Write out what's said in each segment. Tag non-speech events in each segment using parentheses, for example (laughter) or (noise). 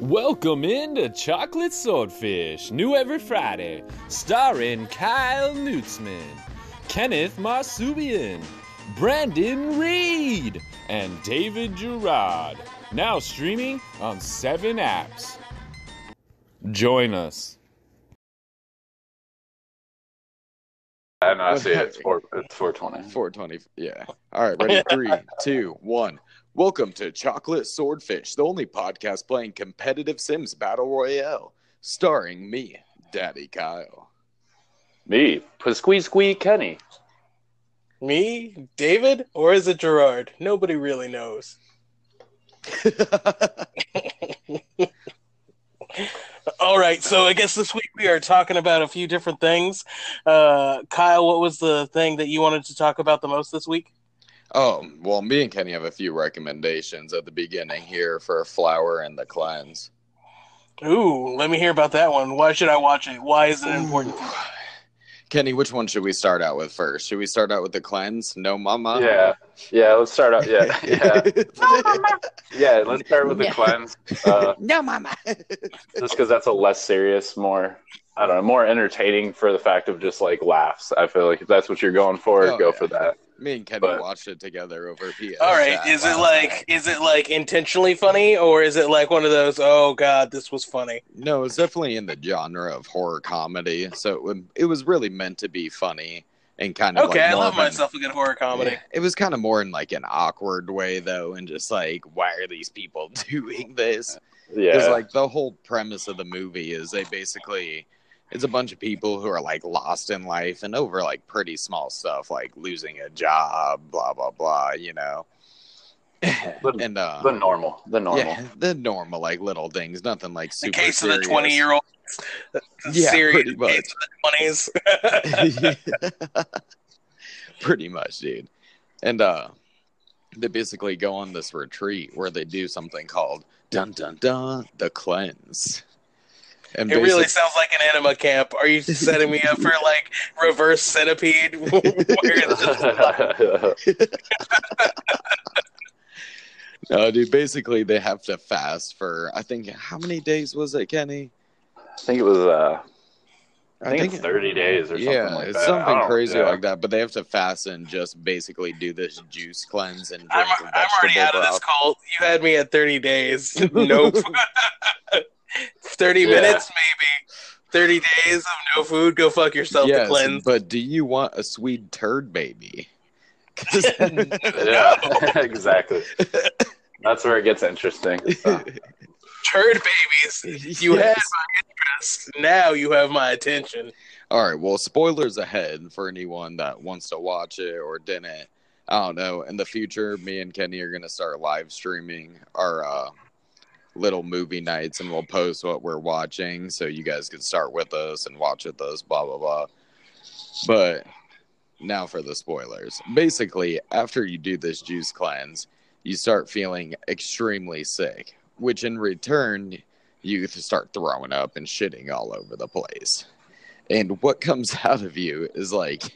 Welcome into Chocolate Swordfish, new every Friday, starring Kyle Nutzman, Kenneth Marsubian, Brandon Reed, and David Gerard. Now streaming on seven apps. Join us. And I see it. It's four. It's four twenty. 420. Yeah. All right. Ready? (laughs) Three, two, one. Welcome to Chocolate Swordfish, the only podcast playing competitive Sims Battle Royale, starring me, Daddy Kyle. Me, squeeze squeeze Kenny. Me, David, or is it Gerard? Nobody really knows. (laughs) All right, so I guess this week we are talking about a few different things. Uh, Kyle, what was the thing that you wanted to talk about the most this week? Oh, well, me and Kenny have a few recommendations at the beginning here for a Flower and the Cleanse. Ooh, let me hear about that one. Why should I watch it? Why is it important? Kenny, which one should we start out with first? Should we start out with the Cleanse? No Mama? Yeah, yeah. Let's start out. Yeah, (laughs) yeah, no mama. yeah. Let's start with the Yeah. cleanse. (laughs) Uh, no Mama. just because that's a less serious, more I don't know, more entertaining for the fact of just like laughs. I feel like if that's what you're going for, Oh, go yeah. for that. Me and Kenny But- watched it together over PS. All right, is it like is it like intentionally funny or is it like one of those oh god, this was funny? No, it's definitely in the genre of horror comedy. So it, would- it was really meant to be funny and kind of Okay, like I love myself a good horror comedy. Yeah, it was kind of more in like an awkward way though, and just like why are these people (laughs) doing this? Yeah, Because like the whole premise of the movie is they basically it's a bunch of people who are like lost in life and over like pretty small stuff like losing a job, blah blah blah, you know. (laughs) the, and uh, the normal, the normal. yeah, the normal like little things, nothing like The super. case of the twenty year old (laughs) Yeah, serious pretty much. case of the twenties. (laughs) pretty much dude and uh they basically go on this retreat where they do something called dun dun dun the cleanse and It really sounds like an anima camp. Are you setting me up for like reverse centipede? (laughs) No dude basically they have to fast for i think how many days was it kenny I think it was. Uh, I think, it's thirty days or something yeah like it's that. I something crazy yeah. like that but they have to fast and just basically do this juice cleanse and I'm, drink I'm already vegetable out of this cult. You had me at 30 days. (laughs) Nope. (laughs) 30 Yeah. minutes, maybe. 30 days of no food. Go fuck yourself yes, to cleanse. but do you want a Swede turd baby? (laughs) Yeah, (laughs) exactly. That's where it gets interesting. So, Turd babies. You had Yes. my interest. Now you have my attention. All right. Well, spoilers ahead for anyone that wants to watch it or didn't. I don't know. In the future, me and Kenny are going to start live streaming our uh, little movie nights and we'll post what we're watching so you guys can start with us and watch with us, blah, blah, blah. But now for the spoilers. Basically, after you do this juice cleanse, you start feeling extremely sick, which in return, you start throwing up and shitting all over the place. And what comes (laughs) out of you is like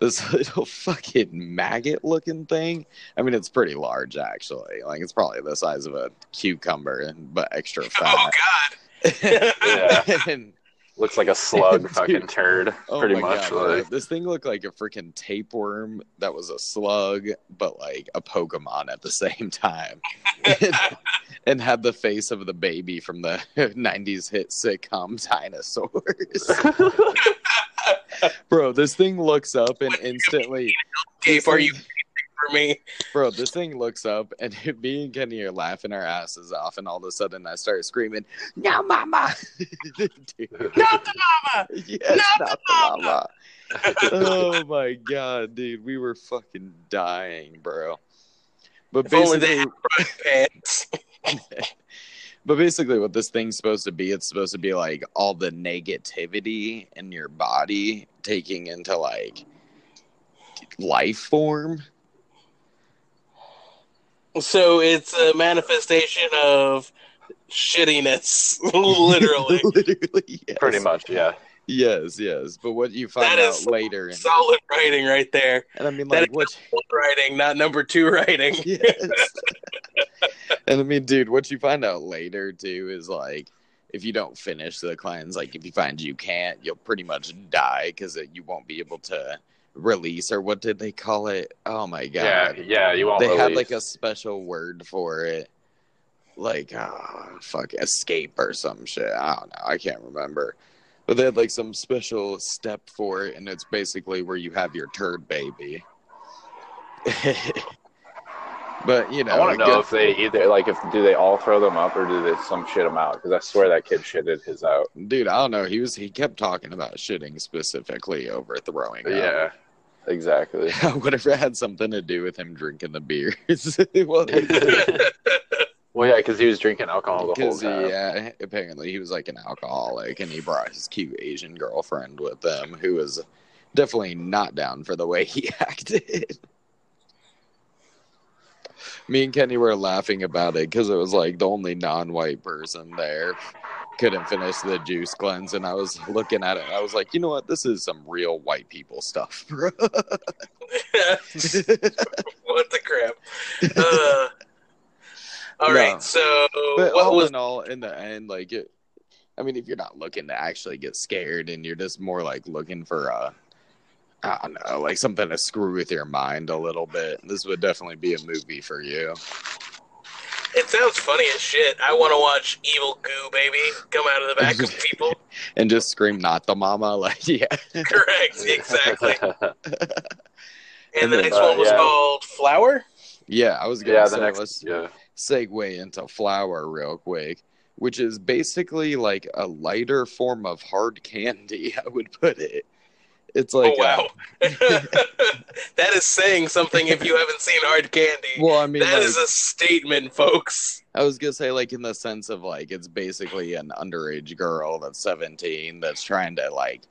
this (laughs) little fucking maggot looking thing. I mean, it's pretty large actually. Like it's probably the size of a cucumber, but extra oh, fat. Oh. God. Yeah. (laughs) (laughs) and looks like a slug Dude. fucking turd, oh pretty much. God, like, this thing looked like a freaking tapeworm that was a slug, but like a Pokemon at the same time. and, and had the face of the baby from the 90s hit sitcom Dinosaurs. (laughs) Bro, this thing looks up and instantly Gabe, are you for me? Bro, this thing looks up and (laughs) me and Kenny are laughing our asses off, and all of a sudden I start screaming, "No, mama!" (laughs) Not the mama. yes, Not not the mama. oh my god, dude, we were fucking dying, bro. But If only they had pants. But basically, what this thing's supposed to be, it's supposed to be like all the negativity in your body taking into like life form. So it's a manifestation of shittiness, (laughs) literally. (laughs) Literally, yes. pretty much, yeah. Yes, yes. But what you find That out is later, and, Solid writing right there. and I mean, That like, is what? Writing, not number two writing. (laughs) Yes. (laughs) and I mean, dude, what you find out later too is like, if you don't finish the cleanse, like if you find you can't, you'll pretty much die because you won't be able to release or what did they call it? Oh my god, yeah, yeah, you won't. they had like a special word for it, like oh, fuck escape or some shit. I don't know, I can't remember. But they had like some special step for it, and it's basically where you have your turd baby. (laughs) but you know, I want to know if they either like if do they all throw them up or do they some shit them out? Because I swear that kid shitted his out. Dude, I don't know. He was he kept talking about shitting specifically over throwing. Yeah, exactly. (laughs) Whatever it had something to do with him drinking the beers. (laughs) well, (laughs) well, yeah, because he was drinking alcohol the whole because time. yeah, apparently he was like an alcoholic, and he brought his cute Asian girlfriend with him, who was definitely not down for the way he acted. Me and Kenny were laughing about it because it was like the only non-white person there couldn't finish the juice cleanse, and I was looking at it. I was like, you know what? This is some real white people stuff, bro. (laughs) what the crap? Uh, (laughs) all No. right, so but what all was in all, in the end, like it. I mean, if you're not looking to actually get scared, and you're just more like looking for a, I don't know, like something to screw with your mind a little bit, this would definitely be a movie for you. It sounds funny as shit. I want to watch Evil Goo Baby come out of the back of (laughs) people. And just scream, "Not the mama!" (laughs) Like, yeah, Correct, exactly. (laughs) And the then, next uh, one was yeah. called Flower. yeah. I was gonna yeah, say next. let's Yeah, segue into flour real quick, which is basically like a lighter form of hard candy. I would put it. It's like oh uh, wow, (laughs) (laughs) that is saying something. If you haven't seen Hard Candy, well, I mean, that like, is a statement, folks. I was gonna say, like, in the sense of like, it's basically an underage girl that's seventeen that's trying to like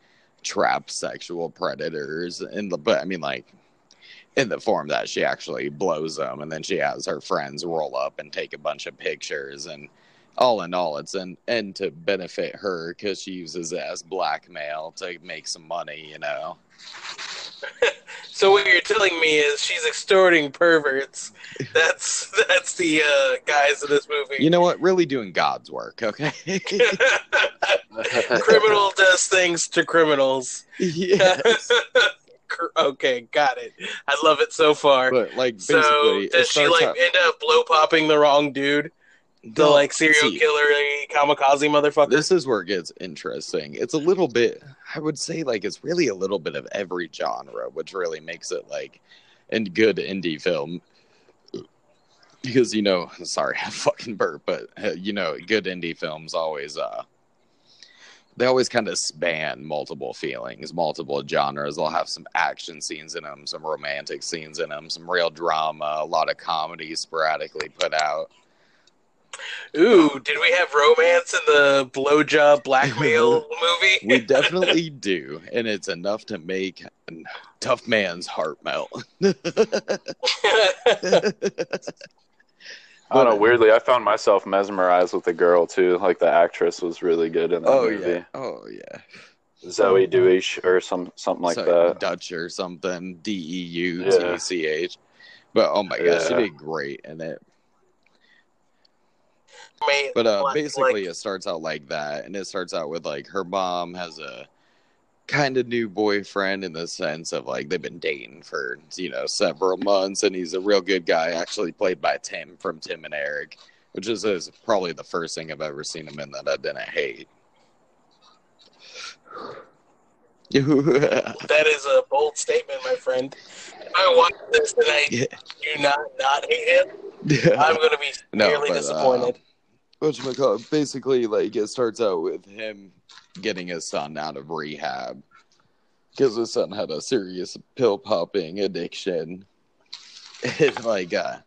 trap sexual predators in the, but I mean, like, in the form that she actually blows them, and then she has her friends roll up and take a bunch of pictures, and all in all, it's an and to benefit her because she uses it as blackmail to make some money, you know. (laughs) So what you're telling me is she's extorting perverts. That's that's the uh, guys in this movie. You know what? Really doing God's work, okay? (laughs) Criminal does things to criminals. yes. (laughs) Okay, got it. I love it so far. But like, so does she like end up blow popping the wrong dude? The No, like serial see, killer kamikaze motherfucker. This is where it gets interesting. It's a little bit, I would say, like it's really a little bit of every genre, which really makes it like a good indie film. Because you know, (laughs) sorry, (laughs) I fucking burp, but uh, you know, good indie films always uh they always kind of span multiple feelings, multiple genres. They'll have some action scenes in them, some romantic scenes in them, some real drama, a lot of comedy sporadically put out. Ooh, did we have romance in the blowjob blackmail (laughs) movie? We definitely do, and it's enough to make a tough man's heart melt. (laughs) I don't know. Weirdly, I found myself mesmerized with the girl too. Like the actress was really good in the oh movie. yeah, oh yeah, Zoey Deutch or some something like So, that. Dutch or something. D E U T C H. But oh my gosh, she Yeah. did great in it. Man, But uh, basically, like- it starts out like that, and it starts out with like her mom has a kind of new boyfriend in the sense of like they've been dating for you know several months, and he's a real good guy, actually played by Tim from Tim and Eric, which is, is probably the first thing I've ever seen him in that I didn't hate. (laughs) that is a bold statement, my friend. If I watch this and I Yeah. do not not hate him, (laughs) I'm going to be No, severely but, uh, basically like it starts out with him getting his son out of rehab because his son had a serious pill popping addiction. (laughs) And like uh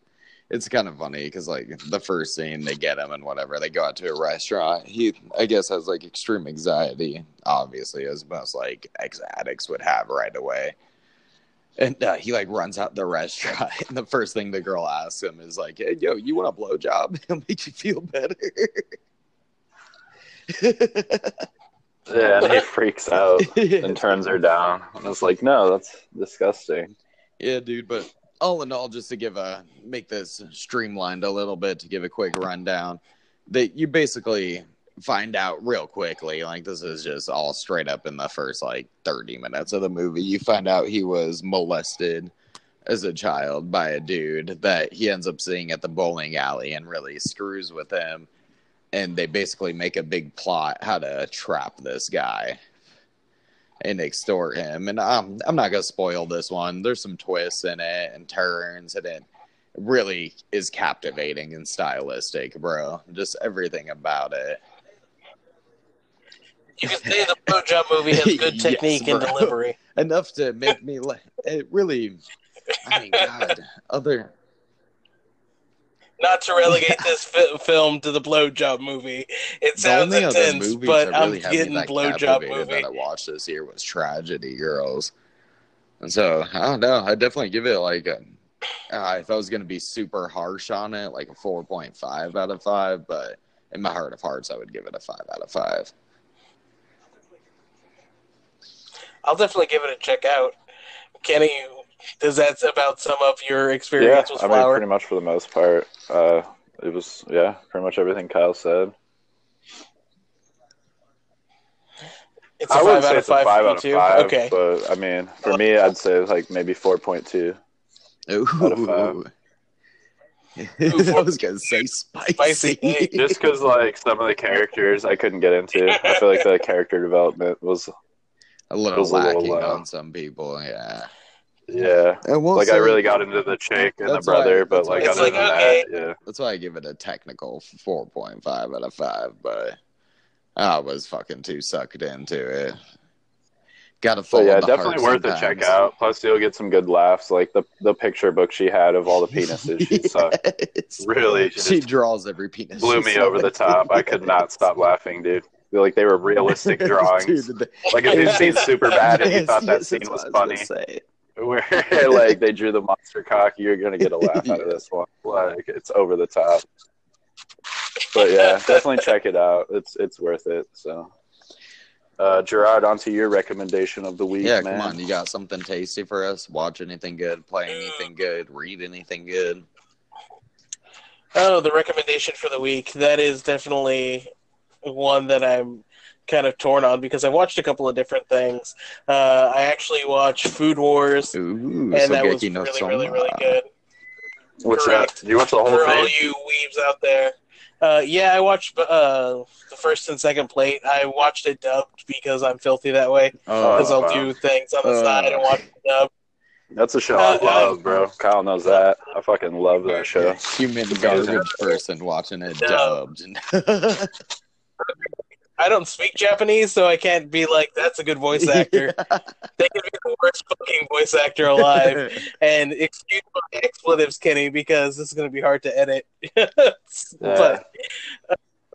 it's kind of funny because like the first scene they get him and whatever they go out to a restaurant. He i guess has like extreme anxiety obviously as most like ex addicts would have right away and uh, he like runs out the restaurant (laughs) and the first thing the girl asks him is like hey, yo you want a blowjob (laughs) it'll make you feel better (laughs) Yeah, and he freaks out and turns her down. And it's like, no, that's disgusting. Yeah, dude, but all in all, just to give a make this streamlined a little bit to give a quick rundown, that you basically find out real quickly. Like this is just all straight up in the first like thirty minutes of the movie. You find out he was molested as a child by a dude that he ends up seeing at the bowling alley and really screws with him. And they basically make a big plot how to trap this guy and extort him. And I'm I'm not gonna spoil this one. There's some twists in it and turns, and it really is captivating and stylistic, bro. Just everything about it. You can say the blowjob movie has good (laughs) Yes, technique and delivery. (laughs) Enough to make me. La- it really. I mean, God, other. Not to relegate (laughs) this fi- film to the blowjob movie. It sounds intense, but I'm really had me getting blowjob movie. that I watched this year was Tragedy Girls, and so I don't know. I definitely give it like a. Uh, if I was gonna be super harsh on it, like a four point five out of five, but in my heart of hearts, I would give it a five out of five. I'll definitely give it a check out. Kenny, does that about sum up your Yeah, experience with I mean, pretty much for the most part. Uh, it was yeah, pretty much everything Kyle said. It's a I five wouldn't out say of five five for out of five, Okay. but I mean, for me, I'd say like maybe four point two. Out of Ooh. (laughs) Ooh, I was gonna say spicy. Spicy. Just because like some of the characters I couldn't get into. I feel like the character development was a little was a little lacking on some people. Yeah. yeah. And we'll Like I really got into the chick and the That's why- brother, but like why- It's other like, than okay. that, yeah. That's why I give it a technical 4.5 out of 5, but I was fucking too sucked into it. Gotta But follow yeah, the definitely heart worth a check out. Plus, you'll get some good laughs. Like the the picture book she had of all the penises she (laughs) saw Yes. really She just draws every penis. blew me over the top. I could not stop laughing, dude. Like they were (laughs) realistic drawings. Dude, the- Like if you've seen (laughs) Super Bad and you thought that yes, scene that's was funny, gonna say. (laughs) where like they drew the monster cock, you're gonna get a laugh out of this one. Like it's over the top. But yeah, definitely check it out. It's it's worth it. So, uh, Gerard, on to your recommendation of the week, Yeah, man. come on. You got something tasty for us? Watch anything good? Play anything good? Read anything good? Oh, the recommendation for the week. That is definitely one that I'm kind of torn on because I watched a couple of different things. Uh, I actually watched Food Wars, Ooh, and that was Shokugeki no really, really, really good. What's Correct. that? You watch the whole thing? For all you weaves out there. Uh, yeah, I watched uh, the first and second plate. I watched it dubbed because I'm filthy that way. Oh, Because I'll wow. do things on the Uh. side and watch it dubbed. That's a show I Uh, love, bro. Kyle knows that. I fucking love that show. human garbage person watching it dubbed. (laughs) I don't speak Japanese, so I can't be like, that's a good voice (laughs) actor. They could be the worst fucking voice actor alive. (laughs) And excuse my expletives, Kenny, because this is going to be hard to edit. (laughs) but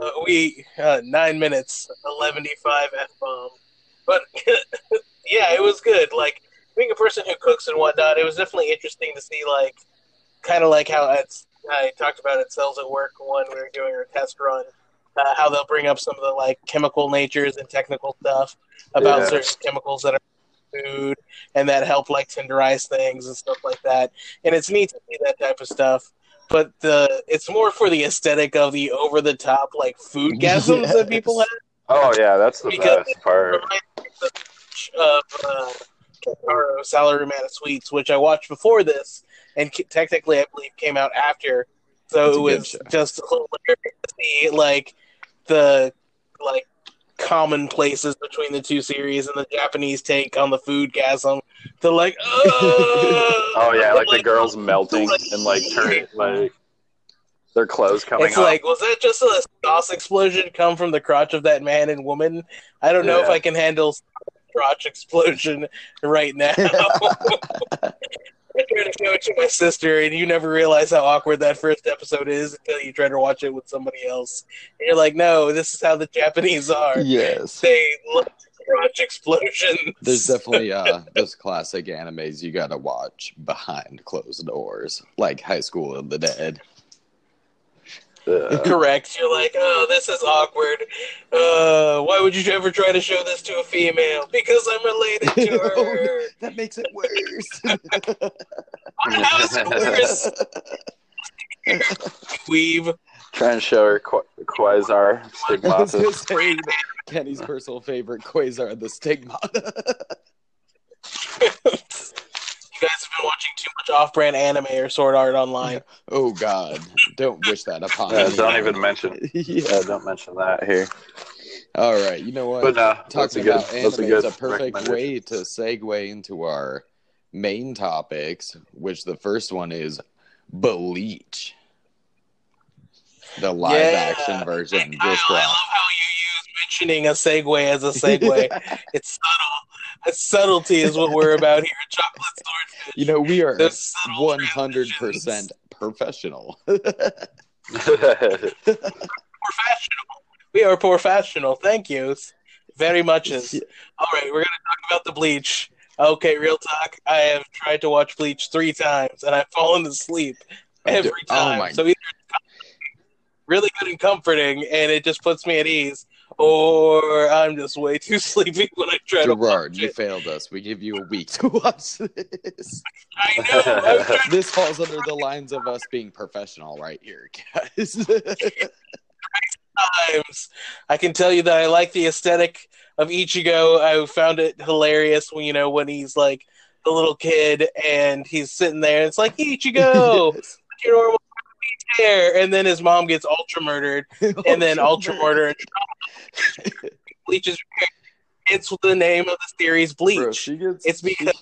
uh, we uh, nine minutes, eleven five f bomb. But yeah, it was good. Like being a person who cooks and whatnot, it was definitely interesting to see like kind of like how it's, I talked about it cells at work when we were doing our test run. Uh, how they'll bring up some of the like chemical natures and technical stuff about Yeah. certain chemicals that are food and that help like tenderize things and stuff like that. And it's neat to see that type of stuff. But the it's more for the aesthetic of the over the top like food (laughs) gasms that people have. Oh yeah, that's the Because best part. Of uh, Kantaro Salary Man of Sweets, which I watched before this, and technically I believe came out after. So it was show. just hilarious to see like the like commonplaces between the two series and the Japanese take on the food gasm. (laughs) Oh, the like, oh, Oh yeah, like the girls melting and like turning like their clothes coming It's off. like, was that just a sauce explosion come from the crotch of that man and woman? I don't know if I can handle crotch explosion right now. (laughs) (laughs) I tried to show it to my sister, and you never realize how awkward that first episode is until you try to watch it with somebody else. And you're like, no, this is how the Japanese are. yes. They love crotch explosions. There's definitely uh those classic animes you gotta watch behind closed doors, like High School of the Dead. Uh, (laughs) Correct. You're like, oh, this is awkward. Uh, why would you ever try to show this to a female? Because I'm related to (laughs) her. that makes it worse. (laughs) How is it worse? Weave. Trying to show her Qu- Quasar I was gonna stigmatus. say Kenny's personal favorite Quasar, the Stigmata. You guys have been watching too much off-brand anime or sword art online. oh God, don't wish that upon Yeah, me. don't even mention. (laughs) yeah. Yeah, don't mention that here. All right, you know what? But no, Talking about That's a anime good is a perfect way to segue into our main topics, which the first one is Bleach. The live Yeah. action version I, just I love how you use mentioning a segue as a segue. (laughs) it's subtle. Subtlety is what we're about here at Chocolate Swordfish. You know, we are one hundred percent professional. (laughs) professional. We are professional. Thank you. Very much is. All right, we're gonna talk about the Bleach. Okay, real talk. I have tried to watch Bleach three times, and I've fallen asleep every Oh time. my- so either it's really good and comforting, and it just puts me at ease, or I'm just way too (laughs) sleepy when I try to Gerard, watch you it. failed us. We give you a week to (laughs) watch this. I know. (laughs) This falls under the lines of us being professional right here, guys. times. I can tell you that I like the aesthetic of Ichigo. I found it hilarious when you know when he's like the little kid and he's sitting there. And it's like Ichigo, Yes. your normal hair, and then his mom gets ultra murdered, (laughs) and then ultra murder and (laughs) bleaches hair. It's the name of the series Bleach. Bro, she gets. it's because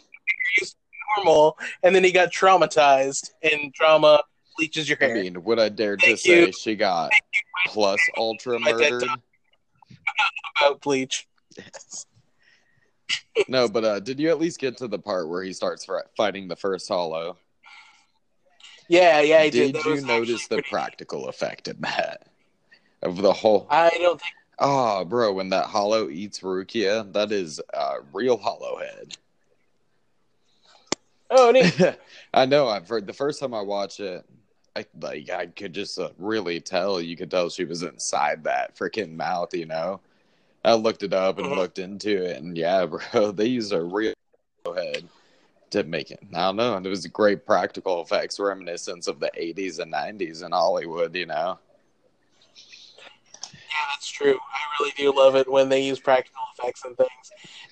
he's normal, and then he got traumatized, and trauma bleaches your hair. I mean, would I dare to Thank say she got plus ultra murdered? About Bleach. No, but uh, did you at least get to the part where he starts fighting the first hollow? Yeah, yeah, I did. did you notice the practical effect in that? Of the whole. I don't think. Oh, bro, when that hollow eats Rukia, that is a real hollow head. Oh, neat. (laughs) I know. I've heard the first time I watched it, I like I could just uh, really tell. You could tell she was inside that freaking mouth. You know, I looked it up and Mhm. looked into it, and yeah, (laughs) bro, these are real hollow head to make it. I don't know, and it was great practical effects, reminiscence of the '80s and '90s in Hollywood. You know, Yeah, that's true. I really do love it when they use practical effects and things.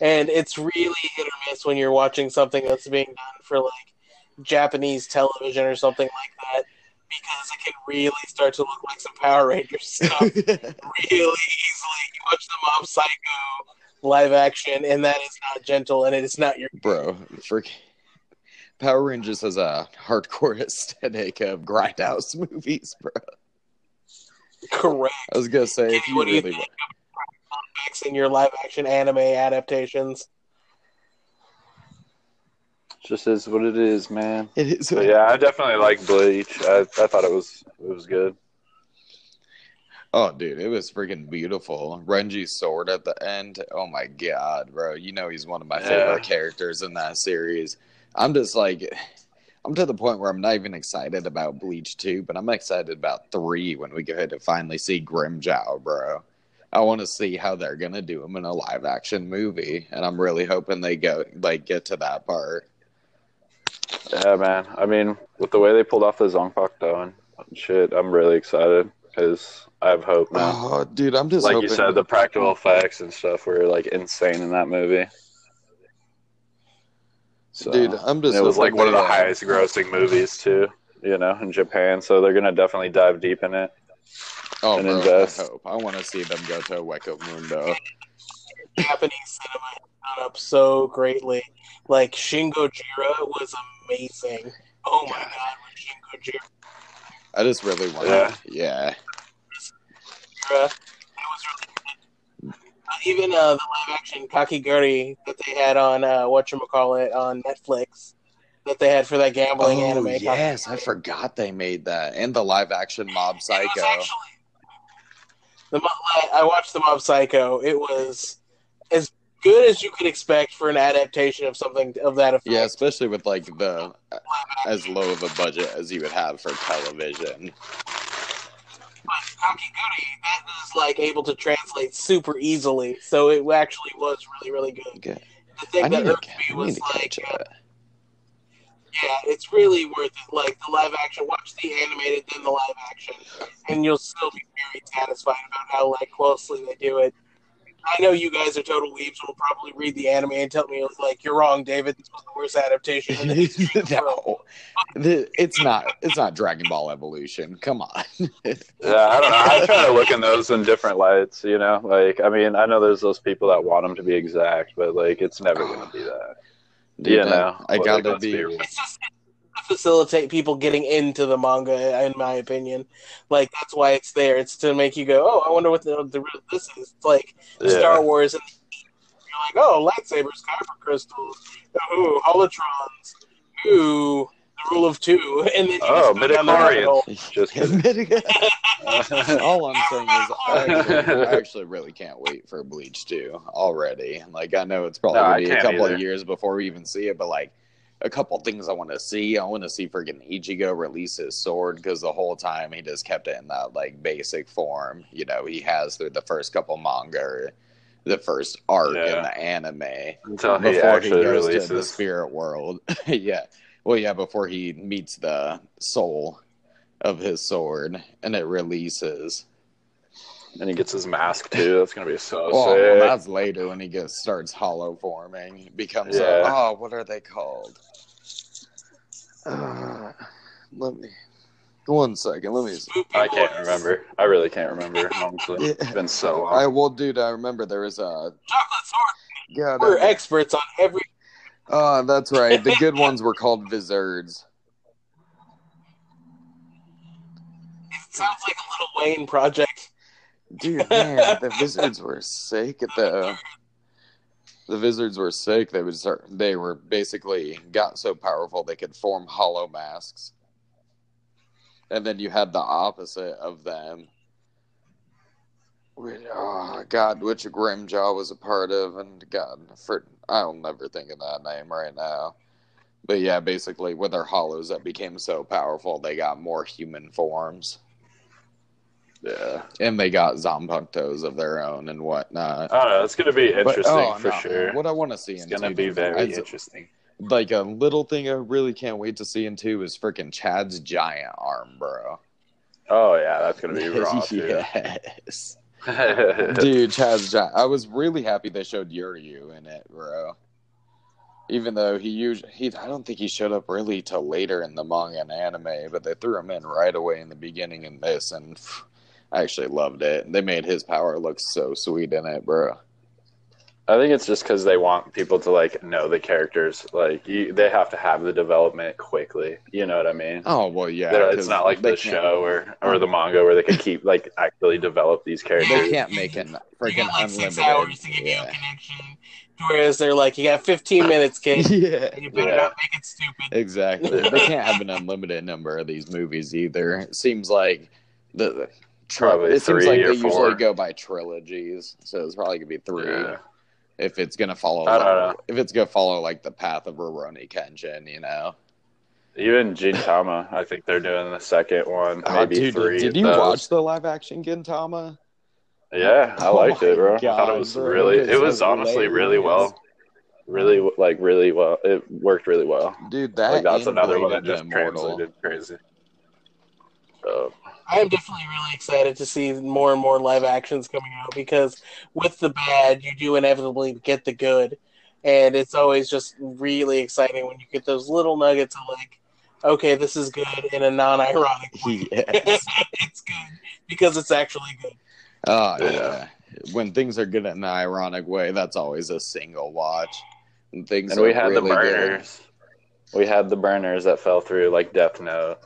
And it's really hit or miss when you're watching something that's being done for like Japanese television or something like that because it can really start to look like some Power Rangers (laughs) stuff really easily. You watch the Mob Psycho live action and that is not gentle and it is not your bro, freaking. Power Rangers has a hardcore (laughs) aesthetic of grindhouse (laughs) movies, bro. correct I was gonna say if you What do you really think? effects in your live action anime adaptations. Just is what it is, man. it is But yeah, I definitely like Bleach. I, I thought it was it was good. Oh, dude, it was freaking beautiful. Renji's sword at the end. Oh my god, bro! You know he's one of my Yeah. favorite characters in that series. I'm just like, I'm to the point where I'm not even excited about Bleach two, but I'm excited about three when we get to finally see Grimmjow, bro. I want to see how they're gonna do him in a live action movie, and I'm really hoping they go like get to that part. Yeah, man. I mean, with the way they pulled off the Zongpak and shit, I'm really excited because I have hope now. Oh, dude, I'm just like you said, the practical effects and stuff were like insane in that movie. So, dude, I'm just. it was like one of the highest grossing movies too, you know, in Japan. So they're gonna definitely dive deep in it. Oh, and bro, invest. I hope. I want to see them go to Hueco Mundo. Japanese cinema has gone up so greatly. Like Shin Gojira was amazing. Oh my god, when Shin Gojira, I just really want. Yeah. to Yeah. it was really good. Even uh, the live action Kakegurui that they had on uh, whatchamacallit on Netflix that they had for that gambling Oh anime. yes, I forgot they made that and the live action Mob It Psycho. actually- the I watched the Mob Psycho. It was as good as you could expect for an adaptation of something of that effect. Yeah, especially with like the as low of a budget as you would have for television. But Kakegurui, that is like able to translate super easily. So it actually was really, really good. Okay. The thing I that irked me was like, uh, yeah, it's really worth it. Like the live action, watch the animated, then the live action, and you'll still be very satisfied about how like closely they do it. I know you guys are total weebs will probably read the anime and tell me like you're wrong, David. This was the worst adaptation in the history (laughs) world. no, The- it's not. It's not Dragon Ball Evolution. Come on. (laughs) Yeah, I don't know. I try to look in those in different lights. You know, like I mean, I know there's those people that want them to be exact, but like it's never gonna be that. Dude, you I- know, I Like, gotta let's be. Facilitate people getting into the manga, in my opinion. Like that's why it's there. It's to make you go, oh, I wonder what the, the this is. It's like Yeah. Star Wars, and you're like, oh, lightsabers, kyber crystals, ooh, holocrons, ooh, the rule of two, (laughs) and then you Oh, just go down the rabbit hole. (laughs) Just kidding. (laughs) All I'm saying is, I actually, I actually really can't wait for Bleach 2 already. Like, I know it's probably No, gonna be a couple either. of years before we even see it, but like, a couple things I want to see. I want to see freaking Ichigo release his sword because the whole time he just kept it in that like basic form. You know, he has through the first couple manga, or the first arc in the anime Until he before he actually goes to the spirit world. (laughs) yeah. Well, yeah, before he meets the soul of his sword and it releases. And he gets his mask too. That's gonna be so (laughs) Oh, well, sick. that's later when he gets starts hollow forming. He becomes a, oh, what are they called? Uh, let me one second. Let me. See. I can't remember. I really can't remember. Honestly, Yeah. it's been so long. I well, dude. I remember there was a. Chocolate sword. God, We're experts on every. Oh, that's right. The good ones were called Vizards. It sounds like a Lil Wayne project. Dude, man, the Wizards were sick at the. The Wizards were sick. They would start. They were basically got so powerful they could form hollow masks. And then you had the opposite of them. Oh God, which Grimmjow was a part of, and God, for I'll never think of that name right now. But yeah, basically, with their hollows that became so powerful, they got more human forms yeah. and they got Zanpakutos of their own and whatnot. I don't know. It's gonna be But- oh, interesting oh, for no, sure. What I want to see It's in gonna two, be very is- interesting. Like a little thing I really can't wait to see in two is freaking Chad's giant arm, bro. Oh yeah, that's gonna be (laughs) raw too. yes, (laughs) dude, Chad's giant. I was really happy they showed Uryu in it, bro. Even though he usually, he, I don't think he showed up really till later in the manga and anime, but they threw him in right away in the beginning in this, and phew, I actually loved it. They made his power look so sweet in it, bro. I think it's just because they want people to like know the characters. Like you, they have to have the development quickly. You know what I mean? Oh well, yeah. They're- it's 'cause not like the can't- show or or the manga where they could keep like actually develop these characters. They can't make it freaking got like unlimited. six hours to give you a yeah. connection. Whereas they're like, you got 15 minutes, kid. (laughs) yeah, And you better Yeah. not make it stupid. exactly. they can't have an unlimited number of these movies either. It seems like the, the tri- Probably it seems like they four. usually go by trilogies, so it's probably gonna be three. Yeah. If it's gonna follow, know. if it's gonna follow like the path of Rurouni Kenshin, you know. Even Gintama, I think they're doing the second one, Oh, maybe dude, three. did you those. watch the live action Gintama? Yeah, I Oh liked it, bro. I thought it was bro, really. it It was was honestly really well. Really, like really well. It worked really well. Dude, that Like that's another one that just Immortal. translated crazy. So, I am definitely really excited to see more and more live actions coming out because with the bad, you do inevitably get the good. And it's always just really exciting when you get those little nuggets of like, okay, this is good in a non ironic way. Yes. (laughs) it's good because it's actually good. Oh Yeah. yeah. When things are good in an ironic way, that's always a single watch. And things and we had really the good. burners. We had the burners that fell through like Death Note.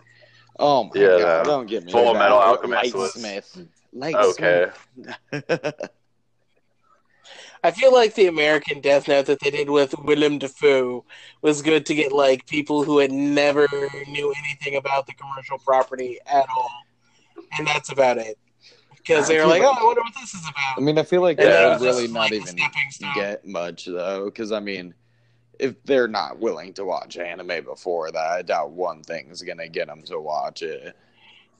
Oh my Yeah, god! the Don't get me. Full. Metal Alchemist was- Lightsmith. Lightsmith. Okay, (laughs) I feel like the American Death Note that they did with Willem Dafoe was good to get like people who had never knew anything about the commercial property at all, and that's about it. Because they were like, "Oh, I wonder what this is about." I mean, I feel like Yeah. that would was really just not like even get much though, because I mean, if they're not willing to watch anime before that, I doubt one thing's gonna get them to watch it.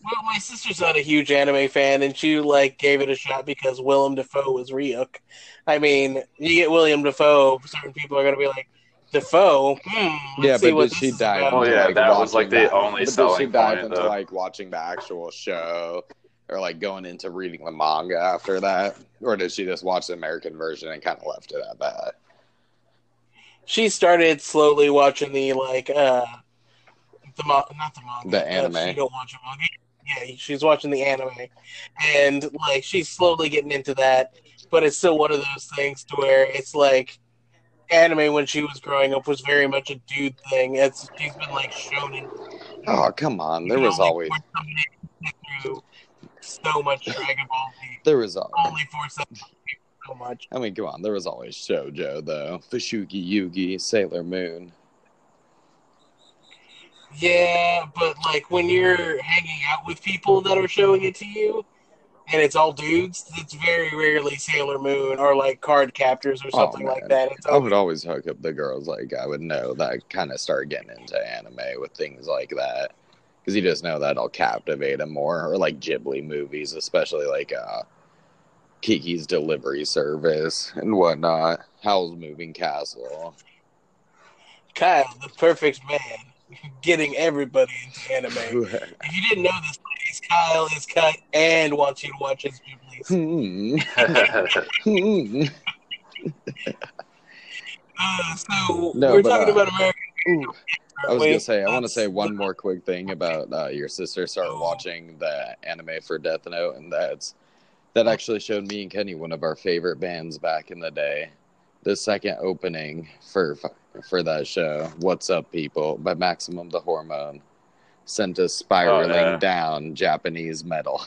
Well, my sister's not a huge anime fan, and she like gave it a shot because Willem Dafoe was Ryuk. I mean, you get William Dafoe, certain people are gonna be like, Dafoe. Hmm, Yeah, let's see but what did she is dive? about. Oh, yeah, like, that was, like, the that- only but did she dive point, into though. like watching the actual show, or like going into reading the manga after that, or did she just watch the American version and kind of left it at that? She started slowly watching the like uh the mo- not the manga, The anime. she don't watch a manga. Yeah, she's watching the anime, and like she's slowly getting into that. But it's still one of those things to where it's like anime when she was growing up was very much a dude thing. It's she's been like shown in. Oh come on, there was always so much Dragon Ball Z. there was Only for so much. I mean, come on, there was always Shoujo though, Fushigi Yugi, Sailor Moon. Yeah, but like when you're hanging out with people that are showing it to you, and it's all dudes, it's very rarely Sailor Moon or like card captors or Oh, something like that. It's I would always hook up the girls. Like I would know that kind of start getting into anime with things like that because you just know that'll captivate them more. Or like Ghibli movies, especially like uh, Kiki's Delivery Service and whatnot. Howl's Moving Castle. Kyle, the perfect man, getting everybody into anime. (laughs) hmm. If you didn't know this, Kyle is cut and wants you to watch his (laughs) Ghiblis. Hmm. Uh, so No, we're but, talking uh, about American. Ooh. I was gonna say I want to say one more quick thing about uh, your sister started watching the anime for Death Note, and that's that actually showed me and Kenny one of our favorite bands back in the day. The second opening for for that show, "What's Up, People" by Maximum the Hormone, sent us spiraling Oh, yeah. down Japanese metal.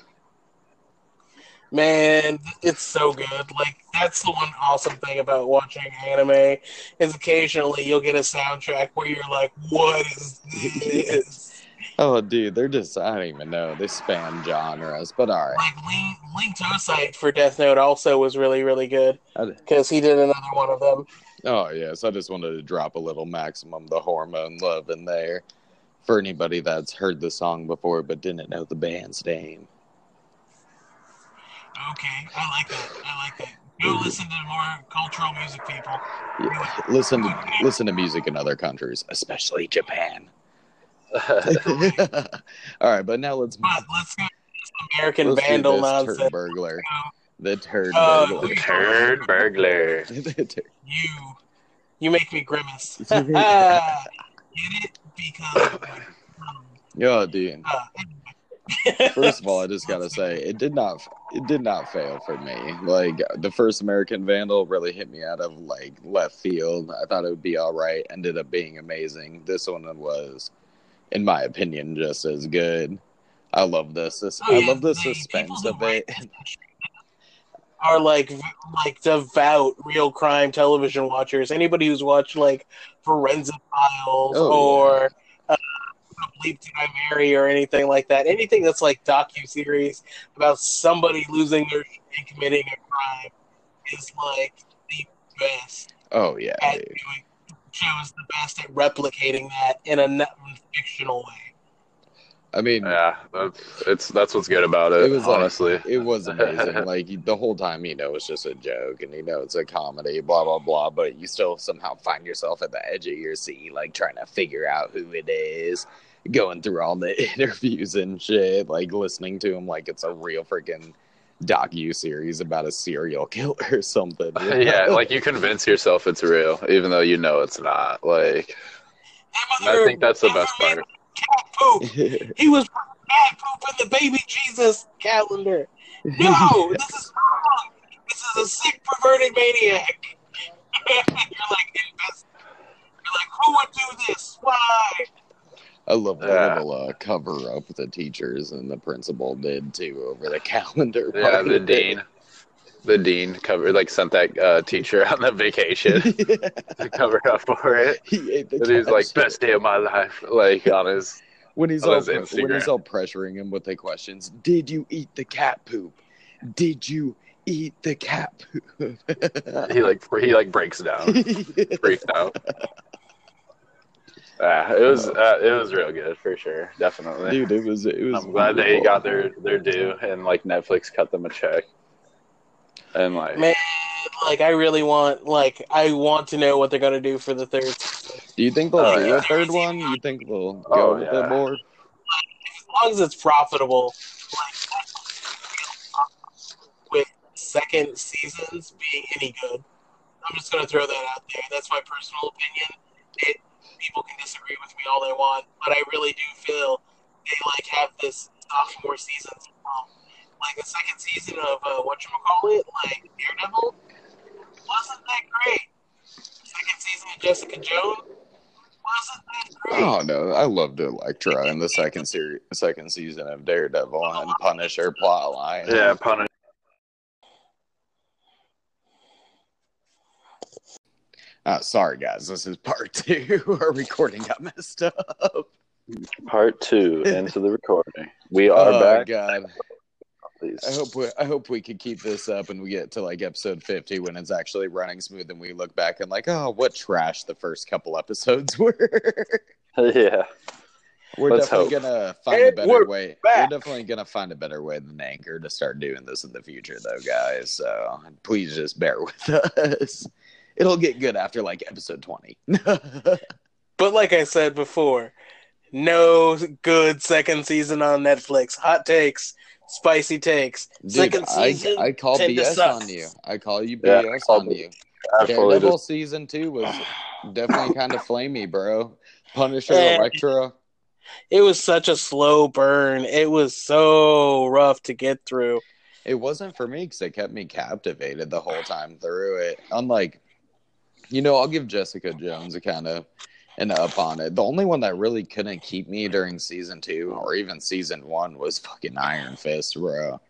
Man, it's so good. Like that's the one awesome thing about watching anime is occasionally you'll get a soundtrack where you're like, "What is (laughs) this?" Oh, dude, they're just I don't even know. They span genres, but all right. like Link, Ling Tosite for Death Note also was really really good because he did another one of them. Oh yes, I just wanted to drop a little maximum the hormone love in there for anybody that's heard the song before but didn't know the band's name. Okay, I like that. I like that. Go listen to more cultural music, people. Yeah, listen to listen to music in other countries, especially Japan. (laughs) All right, but now let's But let's go American let's do Vandal this nonsense. turd burglar. The turd Oh, burglar. The turd burglar. (laughs) The tur- You, you make me grimace. (laughs) Get it because. oh, dude. Uh, First of all, I just gotta say it did not it did not fail for me. Like the first American Vandal really hit me out of like left field. I thought it would be all right. Ended up being amazing. This one was, in my opinion, just as good. I love this. this Oh, I love the the suspense of it. (laughs) are like like devout real crime television watchers. Anybody who's watched like Forensic Files Oh, or uh, Bleep Did I Marry or anything like that. Anything that's like docu series about somebody losing their shit and committing a crime is like the best Oh yeah, at dude. doing. Shows the best at replicating that in a non-fictional way. I mean, Yeah, that's it's that's what's good about it. It was like- honestly. it was amazing. (laughs) like the whole time, you know, it's just a joke, and you know, it's a comedy, blah blah blah. But you still somehow find yourself at the edge of your seat, like trying to figure out who it is, going through all the (laughs) interviews and shit, like listening to him like it's a real freaking docu series about a serial (laughs) killer or something. you (laughs) know? yeah, like you convince yourself it's real, even though you know it's not. Like I think that's the best part. Cat poop. (laughs) He was putting cat poop in the baby Jesus calendar. No, this is wrong. This is a sick, perverted maniac. You're like, invest. You're like, who would do this? Why? I love the Yeah. little uh, cover up the teachers and the principal did too over the (laughs) calendar. yeah, the it. dean, the dean covered like sent that uh, teacher on the vacation (laughs) to cover up for it. (laughs) he ate the And he's like best day of my life, like on his. when he's all when he's all pressuring him with the questions. Did you eat the cat poop? Did you eat the cat poop? He like he like breaks down, freaks out. Yeah, it was uh, it was real good for sure, definitely. Dude, it was it was. I'm glad they got their their due and like Netflix cut them a check. And like Man, like, I really want, like, I want to know what they're going to do for the third Do you think they'll Oh, do yeah. a third one? You think they'll go Oh, with yeah. it more? As long as it's profitable, like with second seasons being any good. I'm just gonna throw that out there. That's my personal opinion. It people can disagree with me all they want, but I really do feel they like have this sophomore season Um, like the second season of uh, what you call it, like Daredevil, wasn't that great. Second season of Jessica Jones wasn't that great. Oh no, I loved Elektra in the second series, second season of Daredevil and Punisher plotline. Yeah, Punisher. Uh, sorry guys, this is part (laughs) two. Our recording got messed up. Part two (laughs) into the recording. We are oh back. god. Please. I hope we I hope we could keep this up and we get to like episode fifty when it's actually running smooth and we look back and like, oh, what trash the first couple episodes (laughs) were. yeah. we're Let's definitely hope. gonna find a better we're way. back. We're definitely gonna find a better way than Anchor to start doing this in the future, though, guys. So please just bear with us. It'll get good after like episode twenty. (laughs) But like I said before, no good second season on Netflix. Hot takes, spicy takes. Dude, second season. I call BS on you. I call you Yeah, BS call on B- you. I Daredevil just, season two was definitely kind of flamey, bro. Punisher, Eh. Elektra. It was such a slow burn. It was so rough to get through. It wasn't for me because it kept me captivated the whole time through it. Unlike, you know, I'll give Jessica Jones a kind of an up on it. The only one that really couldn't keep me during season two or even season one was fucking Iron Fist, bro.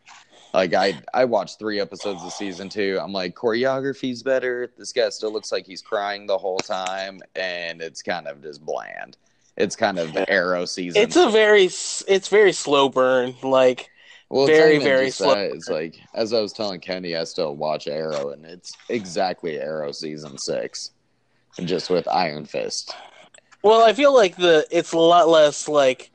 Like I, I watched three episodes of season two. I'm like, choreography's better. This guy still looks like he's crying the whole time, and it's kind of just bland. It's kind of Arrow season. It's a very, it's very slow burn. Like Well, it's Very, very slow. It's like as I was telling Kenny, I still watch Arrow, and it's exactly Arrow season six, and just with Iron Fist. Well, I feel like the it's a lot less like,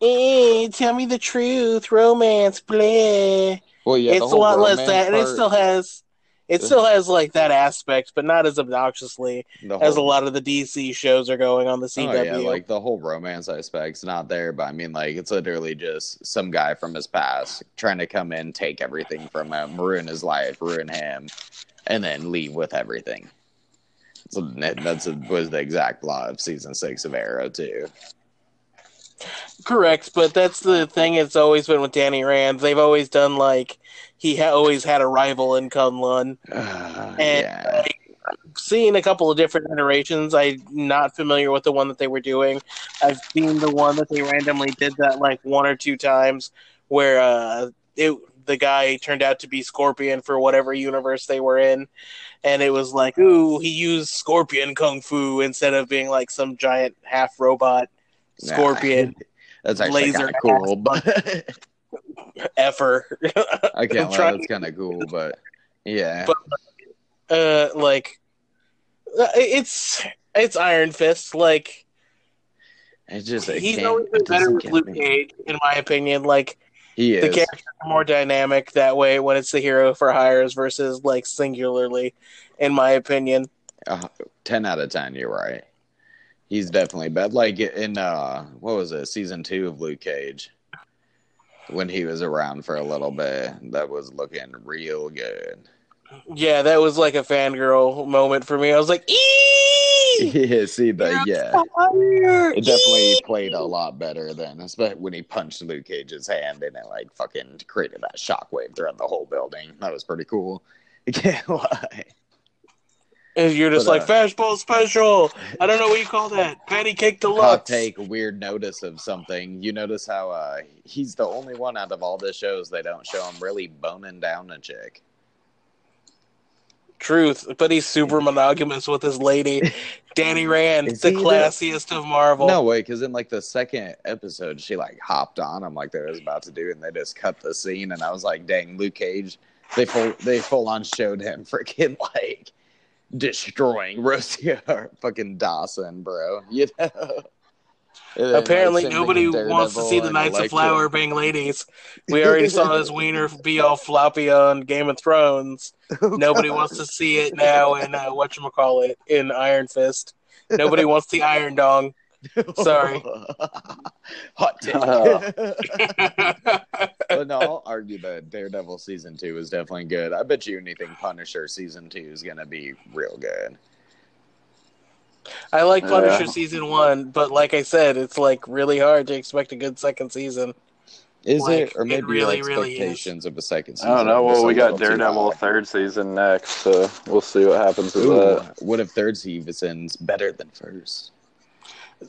eh, tell me the truth, romance, blah. Well, yeah, it's a lot less that, and it still has, it still has like that aspect, but not as obnoxiously the as a lot of the DC shows are going on the Oh CW. yeah, like the whole romance aspect's not there, but I mean, like it's literally just some guy from his past trying to come in, take everything from him, ruin his life, ruin him, and then leave with everything. So that- that's was the exact plot of season six of Arrow too. Correct, but that's the thing. It's always been with Danny Rand. They've always done like he ha- always had a rival in Kunlun. Uh, And yeah. seen a couple of different iterations. I'm not familiar with the one that they were doing. I've seen the one that they randomly did that like one or two times, where uh, it the guy turned out to be Scorpion for whatever universe they were in, and it was like, ooh, he used Scorpion kung fu instead of being like some giant half robot Nah. Scorpion (laughs) That's actually laser cool, but (laughs) (laughs) effer. I can't lie, that's kind of cool, but yeah, But- uh, like uh, it's it's Iron Fist. Like it just it he's always been better with Luke. Cage, in my opinion. Like He the is. characters are more dynamic that way when it's the hero for hires versus like singularly, in my opinion. Uh, ten out of ten. You're right. He's definitely bad. Like in uh, what was it, season two of Luke Cage, when he was around for a little bit, that was looking real good. Yeah, that was like a fangirl moment for me. I was like, "Eee!" (laughs) yeah, see that? Yeah, Fire! it definitely Eee! played a lot better than, especially when he punched Luke Cage's hand and it like fucking created that shockwave throughout the whole building. That was pretty cool. I can't lie. And you're just But, like uh, fastball special. I don't know what you call (laughs) that. Patty cake deluxe. hot take weird notice of something you notice how uh he's the only one out of all the shows they don't show him really boning down a chick Truth, but he's super monogamous with his lady, Danny (laughs) Rand, the he the- classiest of Marvel. no way because in like the second episode she like hopped on him like they was about to do and they just cut the scene and i was like dang luke cage they full they full on showed him (laughs) freaking like destroying (laughs) rosie fucking dawson bro you know And Apparently, nobody wants to see the Knights of Flower being ladies. We already saw his (laughs) wiener be all floppy on Game of Thrones. Nobody wants to see it now in uh, what you call it in Iron Fist. Nobody wants the Iron Dong. Sorry. (laughs) Hot take. (laughs) (laughs) But no, I'll argue that Daredevil season two is definitely good. I bet you anything Punisher season two is gonna be real good. I like Punisher Yeah. season one, but like I said, it's like really hard to expect a good second season. Is Like, it, or it maybe really, your really is. expectations of a second season? I don't know. Well, we got Daredevil third season next, so we'll see what happens with Ooh, that. what if third season's better than first?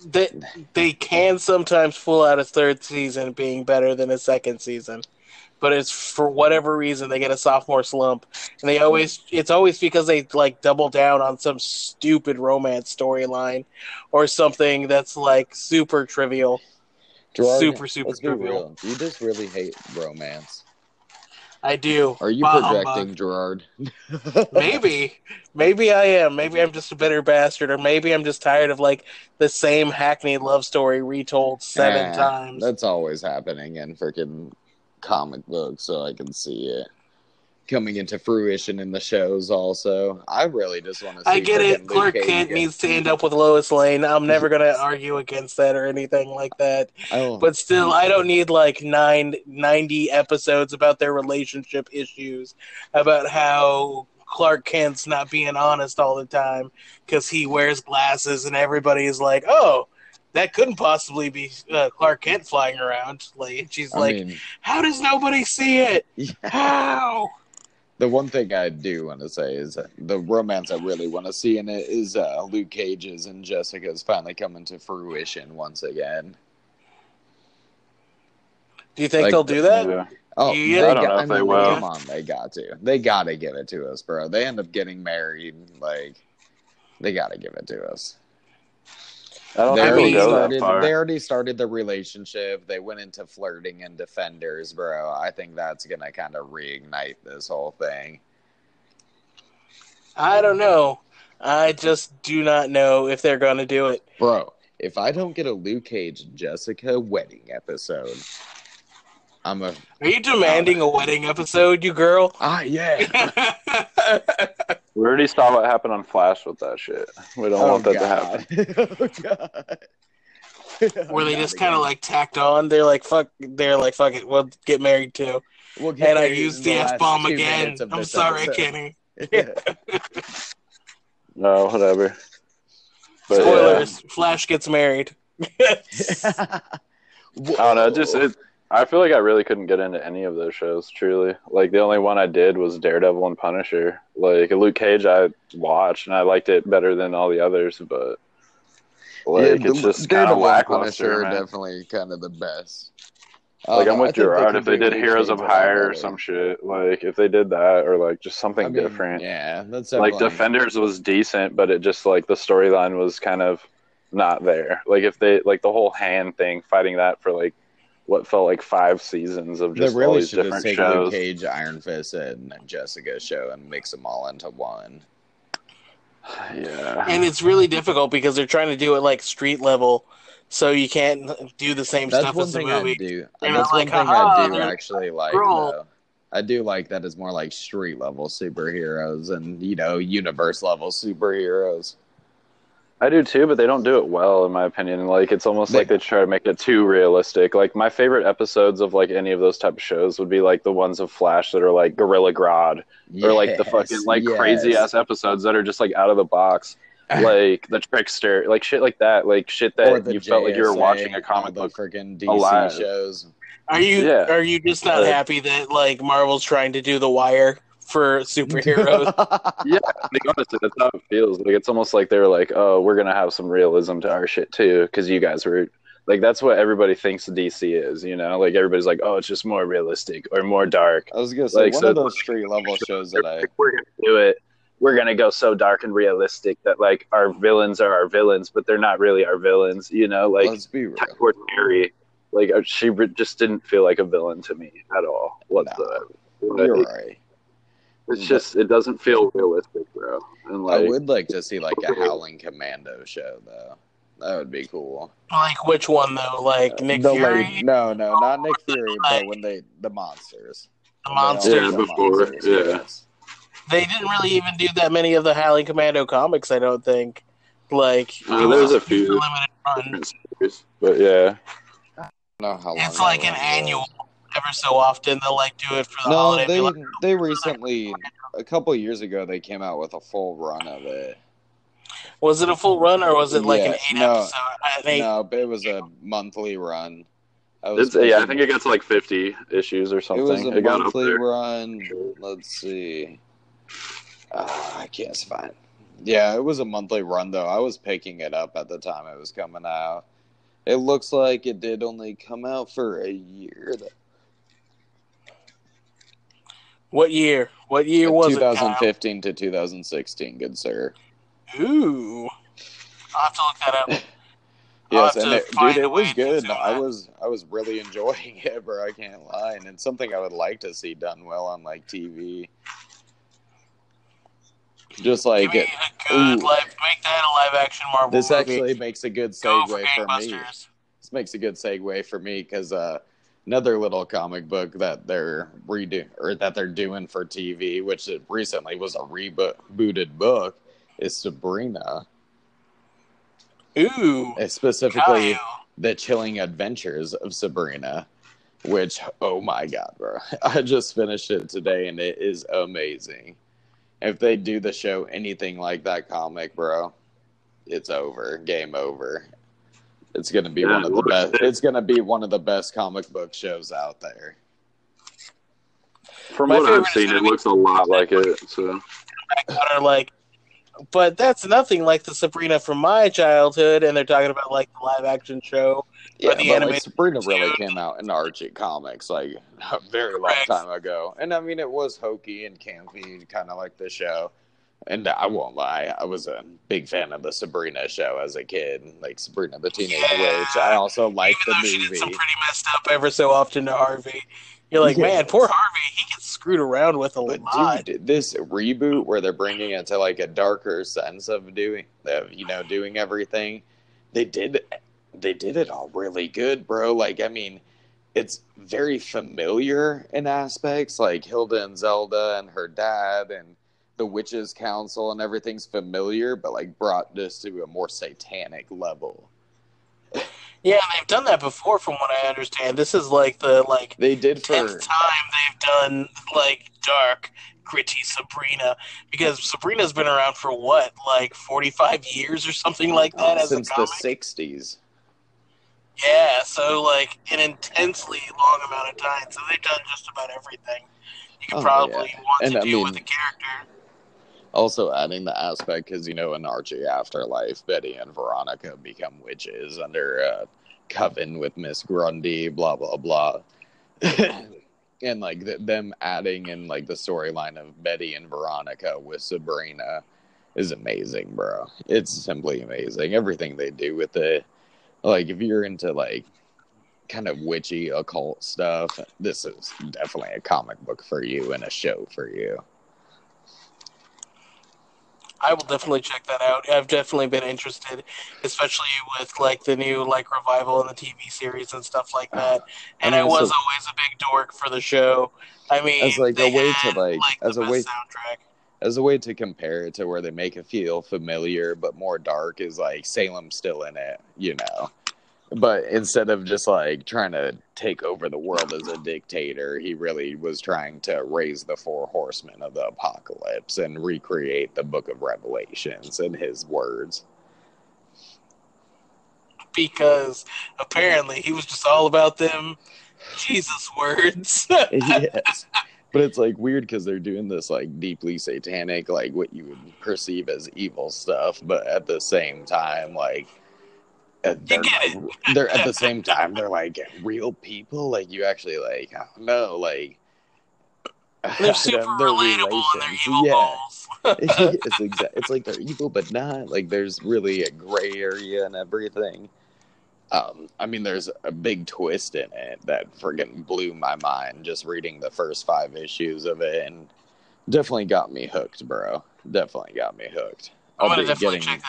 They they can sometimes fool out a third season being better than a second season, but it's for whatever reason they get a sophomore slump, and they always it's always because they like double down on some stupid romance storyline or something that's like super trivial. Gerard, Super, super trivial. You just really hate romance. I do. Are you Bah projecting, Gerard? (laughs) Maybe, maybe I am. Maybe I'm just a bitter bastard, or maybe I'm just tired of like the same hackneyed love story retold seven Eh, times. That's always happening in freaking comic books, so I can see it coming into fruition in the shows. Also, I really just want to. see I get it. Clark Kent needs to end up with Lois Lane. I'm never gonna (laughs) argue against that or anything like that. Oh, But still, I don't need like nine, 90 episodes about their relationship issues, about how Clark Kent's not being honest all the time because he wears glasses and everybody is like, oh, that couldn't possibly be uh, Clark Kent flying around. Like, she's I like, mean, how does nobody see it? (laughs) How? The one thing I do want to say is the romance I really want to see in it is uh, Luke Cage's and Jessica's finally coming to fruition once again. Do you think Like, they'll do that? Yeah. Oh, Yeah, they I don't got- know I if they mean, will. Come on, they got to. They got to give it to us, bro. They end up getting married. Like, they got to give it to us. I don't They already, we'll that started, they already started the relationship. They went into flirting and defenders, bro. I think that's gonna kind of reignite this whole thing. I don't know. I just do not know if they're going to do it. Bro, if I don't get a Luke Cage and Jessica wedding episode, I'm a Are you demanding a wedding episode, you girl? ah yeah. (laughs) We already saw what happened on Flash with that shit. We don't want that to happen. (laughs) oh god. Where they just kind of like tacked on. They're like, fuck. They're like, fuck it. We'll get married too. We'll get And I married used in the last f bomb again. I'm sorry, episode. Kenny. (laughs) No, whatever. But yeah, Spoilers: Flash gets married. I don't know. Just it, I feel like I really couldn't get into any of those shows. Truly, like the only one I did was Daredevil and Punisher. Like Luke Cage, I watched and I liked it better than all the others. But like it's just kind of Daredevil and lackluster. Punisher definitely kind of the best. Like Uh, I'm with Gerard. If they did Heroes of Cage a lot Hire or some shit, like if they did that or like just something I mean, different. Yeah, that's Like Defenders was decent, but it just like the storyline was kind of not there. Like if they like the whole hand thing, fighting that for like what felt like five seasons of They just all really these should just different take shows. Luke Cage, Iron Fist, and Jessica show and mix them all into one. (sighs) Yeah. And it's really difficult because they're trying to do it like street level, so you can't do the same That's stuff as the thing I movie. do. They're That's not one like, thing I do actually like. girl." Though. I do like that it's more like street level superheroes and you know universe level superheroes. I do too, but they don't do it well, in my opinion. Like it's almost They- like they try to make it too realistic. Like my favorite episodes of like any of those type of shows would be like the ones of Flash that are like Gorilla Grodd, or like the fucking like yes. crazy ass episodes that are just like out of the box, (laughs) like the Trickster, like shit like that, like shit that the you felt like you were watching a comic the book. freaking DC alive. shows. Are you Yeah. are you just not Uh, happy that like Marvel's trying to do the Wire for superheroes? (laughs) Yeah, like, honestly, that's how it feels. Like it's almost like they're like, oh, we're gonna have some realism to our shit too, because you guys were like, that's what everybody thinks DC is. You know, like everybody's like, oh, it's just more realistic or more dark. I was gonna say Like, one so- of those street level shows that I we're gonna do it. We're gonna go so dark and realistic that like our villains are our villains, but they're not really our villains. You know, like let's be real. Typhoid Mary, like uh, she just didn't feel like a villain to me at all whatsoever. You're right. It's just it doesn't feel realistic, bro. And I would like to see like a Howling Commando show though. That would be cool. like which one though? Like Nick The Fury, late- no, no, not Nick Fury, but when they the monsters. the monsters. Yeah, before, yeah. They didn't really even do that many of the Howling Commando comics. I don't think Like Uh, there's a few limited run. series, but yeah, I don't know how long. It's like an annual. Every so often, they'll like do it for the No, holiday. they like, they recently a couple years ago they came out with a full run of it. was it a full run or was it like an eight no, episode? An eight, No, but it was a monthly run. I was yeah. I think it got to like 50 issues or something. It something. was a It, monthly run. Let's see. Uh, I can't find. Yeah, it was a monthly run though. I was picking it up at the time it was coming out. It looks like it did only come out for a year. What year? What year was it? 2015 to 2016, good sir. Ooh, I'll have to look that up. (laughs) Yes, and it, dude, it was good. I was I was really enjoying (laughs) it, bro. I can't lie, and it's something I would like to see done well on like TV. Just like it, me a good ooh. live, make that a live action Marvel this movie. actually makes a good segue for me. This makes a good segue for me because uh, another little comic book that they're redo or that they're doing for TV, which it recently was a rebooted book, is Sabrina. Ooh, It's specifically Kyle. the chilling adventures of Sabrina, which oh my god, bro! (laughs) I just finished it today and it is amazing. If they do the show anything like that comic, bro, it's over, game over. It's gonna be Yeah, one of the best. It's gonna be one of the best comic book shows out there. From My what I've seen, it looks a lot like it. So are like, but that's nothing like the Sabrina from my childhood, and they're talking about like the live action show. Yeah, the but like Sabrina really came out in Archie comics like (laughs) a very long time ago, and I mean it was hokey and campy, kind of like the show. And I won't lie, I was a big fan of the Sabrina show as a kid, like Sabrina the Teenage Yeah. Witch. I also liked the Even though she did movie. some pretty messed up ever so often to Harvey. You're like, Yeah. man, poor Harvey. He gets screwed around with a But lot. dude, this reboot where they're bringing it to like a darker sense of doing, of, you know, doing everything, they did, they did it all really good, bro. Like, I mean, it's very familiar in aspects, like Hilda and Zelda and her dad and the witches' council and everything's familiar, but like brought this to a more satanic level. Yeah, they've done that before, from what I understand. This is like the like They did for tenth time they've done like dark, gritty Sabrina because Sabrina's been around for what, like forty five years or something like that as since the '60s. Yeah, so like an intensely long amount of time. So they've done just about everything you could Oh, probably want And to I do mean- with the character. Also adding the aspect because you know in Archie Afterlife, Betty and Veronica become witches under a coven with Miss Grundy, blah blah blah, (laughs) and like th- them adding in like the storyline of Betty and Veronica with Sabrina is amazing, bro. It's simply amazing. Everything they do with it, like if you're into like kind of witchy occult stuff, this is definitely a comic book for you and a show for you. I will definitely check that out. I've definitely been interested, especially with like the new like revival and the TV series and stuff like that. And I I, was so- always a big dork for the show. I mean, As, like, a way to, had, like- as a way- soundtrack. as a way to compare it to where they make it feel familiar but more dark is like Salem still in it, you know. But instead of just like trying to take over the world as a dictator, he really was trying to raise the four horsemen of the apocalypse and recreate the book of Revelations in his words. because apparently he was just all about them Jesus words. (laughs) yes. But it's like weird because they're doing this like deeply satanic, like what you would perceive as evil stuff, but at the same time, like they're, like, (laughs) they're at the same (laughs) time they're like real people. Like you actually like I don't know, like (laughs) they're super and they're yeah. it's exact. It's like they're evil, but not like there's really a gray area and everything. Um, I mean, there's a big twist in it that friggin' blew my mind just reading the first five issues of it, and definitely got me hooked, bro. Definitely got me hooked. I'll be getting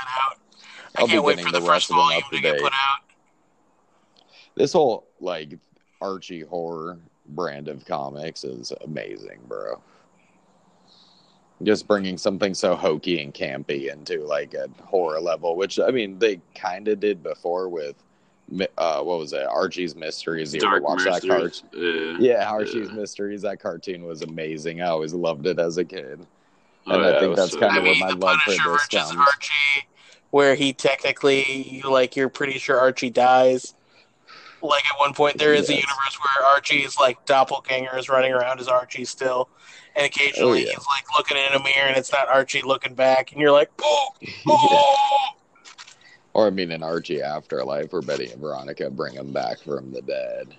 I'll be can't wait getting for the, the rest of them up to to date. put out. this whole like Archie horror brand of comics is amazing, bro. just bringing something so hokey and campy into like a horror level, which I mean they kind of did before with uh, what was it, Archie's Mysteries. You ever Dark watch that Mysteries. cartoon? Yeah. Yeah, Archie's Yeah. Mysteries. That cartoon was amazing. I always loved it as a kid. Oh, And I think that's so- kinda I where my love for this comes. Archie, where he technically, like, you're pretty sure Archie dies. Like at one point, there is a universe where Archie's like doppelganger is running around as Archie still, and occasionally Oh, yeah. he's like looking in a mirror and it's not Archie looking back, and you're like, oh, (laughs) oh. Or I mean, in Archie Afterlife, where Betty and Veronica bring him back from the dead.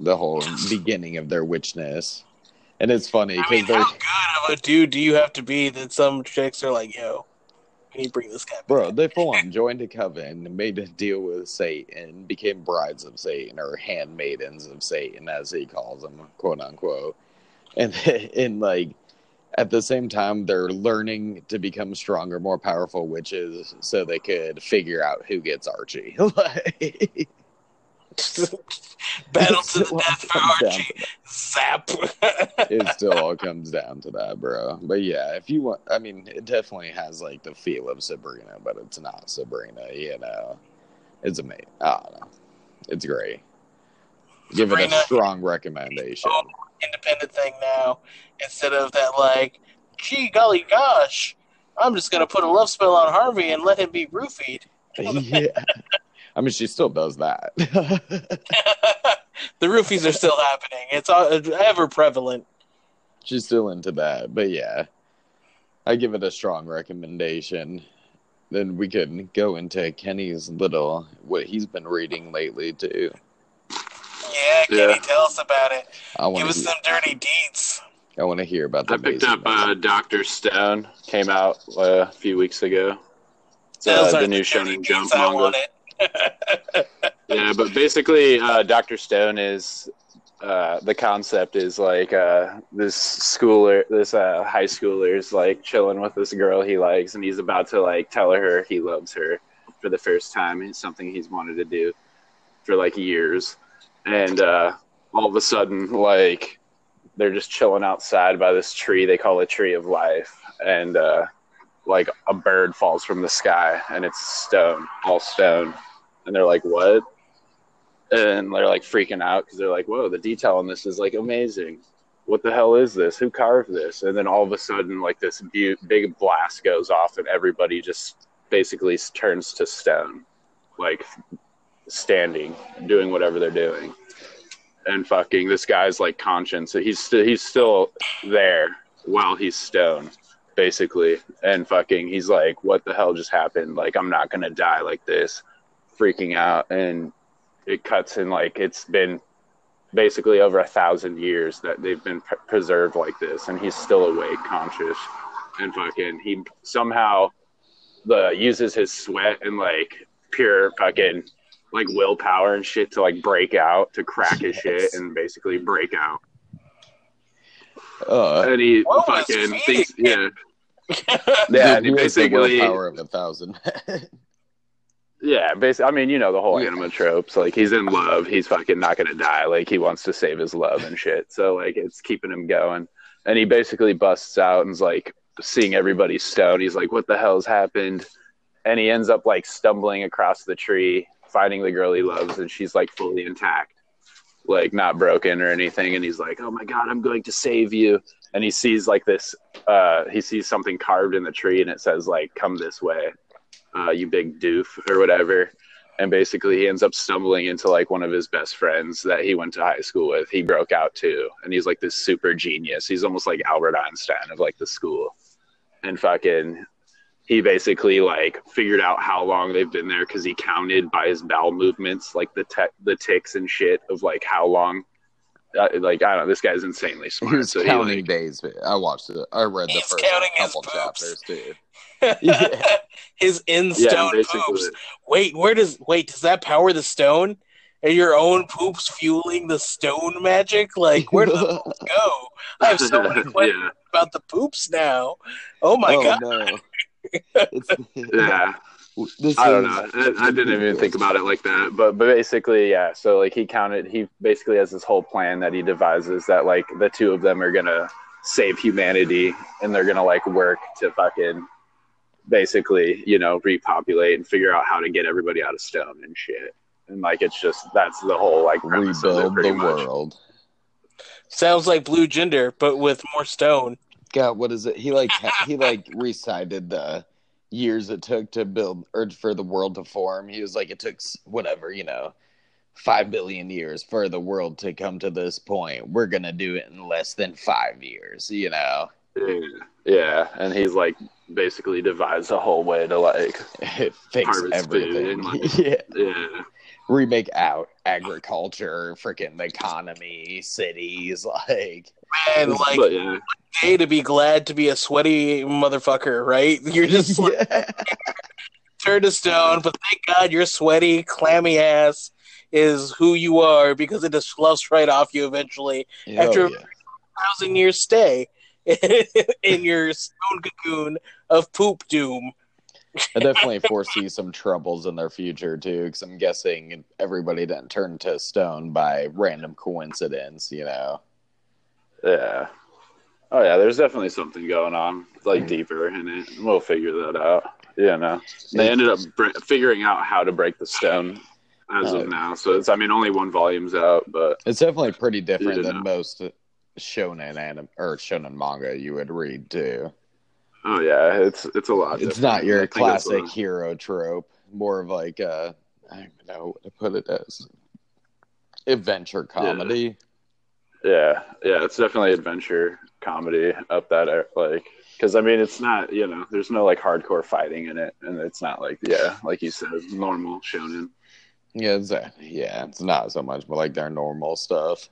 The whole beginning of their witchness, and it's funny I because mean, they're how good of a dude do you have to be that some chicks are like, yo, can you bring this guy back? bro. They full on (laughs) joined a coven, made a deal with Satan, became brides of Satan or handmaidens of Satan, as he calls them, quote unquote. And (laughs) and like at the same time, they're learning to become stronger, more powerful witches, so they could figure out who gets Archie. (laughs) like, (laughs) Battle to the death for Archie. Zap. it (laughs) still all comes down to that, bro. But yeah, if you want, I mean, it definitely has like the feel of Sabrina, but it's not Sabrina. You know, it's amazing. I don't know, it's great. Give it a strong recommendation. Oh, independent thing now instead of that like, gee golly gosh, I'm just gonna put a love spell on Harvey and let him be roofied. yeah, I mean, she still does that. (laughs) the roofies are still happening. It's ever prevalent. She's still into that, but yeah, I give it a strong recommendation. Then we could go into Kenny's little what he's been reading lately too. Yeah, Kenny, Yeah. tell us about it. I Give want us to. some dirty deeds. I want to hear about that. I picked up uh. Doctor Stone. Came out uh, a few weeks ago. It's, uh, the new dirty Shonen Jump deeds I manga. (laughs) Yeah, but basically, uh, Doctor Stone is uh, the concept is like uh, this schooler, this uh, high schooler is like chilling with this girl he likes, and he's about to like tell her he loves her for the first time. It's something he's wanted to do for like years, and uh, all of a sudden, like they're just chilling outside by this tree they call a tree of life, and uh, like a bird falls from the sky, and it's stone, all stone, and they're like, "What?" and they're like freaking out because they're like, "Whoa, the detail on this is like amazing. What the hell is this? Who carved this?" And then all of a sudden, like this big blast goes off, and everybody just basically turns to stone, like standing, doing whatever they're doing. And fucking, this guy's like conscience. He's st- he's still there while he's stone, basically. And fucking, he's like, "What the hell just happened? Like, I'm not gonna die like this." Freaking out and it cuts in like it's been basically over a thousand years that they've been pre- preserved like this, and he's still awake, conscious, and fucking he somehow the uses his sweat and like pure fucking like willpower and shit to like break out to crack his shit and basically break out, Uh, and he What was fucking thinks yeah (laughs) yeah. yeah, he he the basically willpower of a thousand. (laughs) Yeah, basically, I mean, you know the whole Yeah. anime tropes. Like he's in love, he's fucking not gonna die. Like he wants to save his love and shit. So like it's keeping him going. And he basically busts out and's like seeing everybody stoned. He's like, "What the hell's happened?" And he ends up like stumbling across the tree, finding the girl he loves, and she's like fully intact, like not broken or anything. And he's like, "Oh my god, I'm going to save you." And he sees like this. Uh, he sees something carved in the tree, and it says like, "Come this way." uh, you big doof or whatever. And basically, he ends up stumbling into like one of his best friends that he went to high school with. He broke out too, and he's like this super genius. He's almost like Albert Einstein of like the school. And fucking, he basically like figured out how long they've been there because he counted by his bowel movements, like the te- the ticks and shit of like how long. Uh, like I don't know, this guy's insanely smart. was so he, counting like, days. I watched it. I read the first counting his couple chapters too. (laughs) Yeah. His in stone basically. poops. Wait, where does wait? Does that power the stone? Are your own poops fueling the stone magic? Like, where do the (laughs) poops go? I have so (laughs) many questions yeah, about the poops now. Oh my oh god! no! It's, (laughs) (laughs) yeah. This I don't is- know. I, I didn't even think about it like that. But but basically, yeah. So like he counted. He basically has this whole plan that he devises that like the two of them are gonna save humanity and they're gonna like work to fucking basically you know repopulate and figure out how to get everybody out of stone and shit and like it's just that's the whole like premise of it, Rebuild the much. world. Sounds like Blue Gender, but with more stone. God, what is it? He like (laughs) he like recited the years it took to build or for the world to form. He was like, it took whatever you know, five billion years for the world to come to this point. We're gonna do it in less than five years. You know, Yeah. yeah and he's like basically devised a whole way to like (laughs) fix Harvest food everything. and, like- (laughs) yeah, yeah remake out agriculture, freaking economy, cities, (laughs) like. And like but yeah day to be glad to be a sweaty motherfucker, right? (laughs) You're just like yeah. turned to stone, but thank God your sweaty, clammy ass is who you are because it just sloughs right off you eventually. After- Oh, yeah. Thousand years stay (laughs) in your stone cocoon of poop doom. I definitely foresee some troubles in their future too, because I'm guessing everybody didn't turn to stone by random coincidence. You know, Yeah. Oh yeah, there's definitely something going on, like deeper in it. We'll figure that out. Yeah, no. They ended up br- figuring out how to break the stone as Oh. of uh. now. So it's, I mean, only one volume's out, but it's definitely pretty different than know. most shonen anim or shonen manga you would read too. Oh yeah, it's it's a lot. It's different. not your classic hero trope. More of like a I don't know what to put it as adventure comedy. Yeah, yeah, it's definitely adventure comedy up that like because I mean, it's not you know, there's no like hardcore fighting in it, and it's not like yeah, like you said, normal shonen. Yeah, it's, uh, yeah, it's not so much, but like their normal stuff.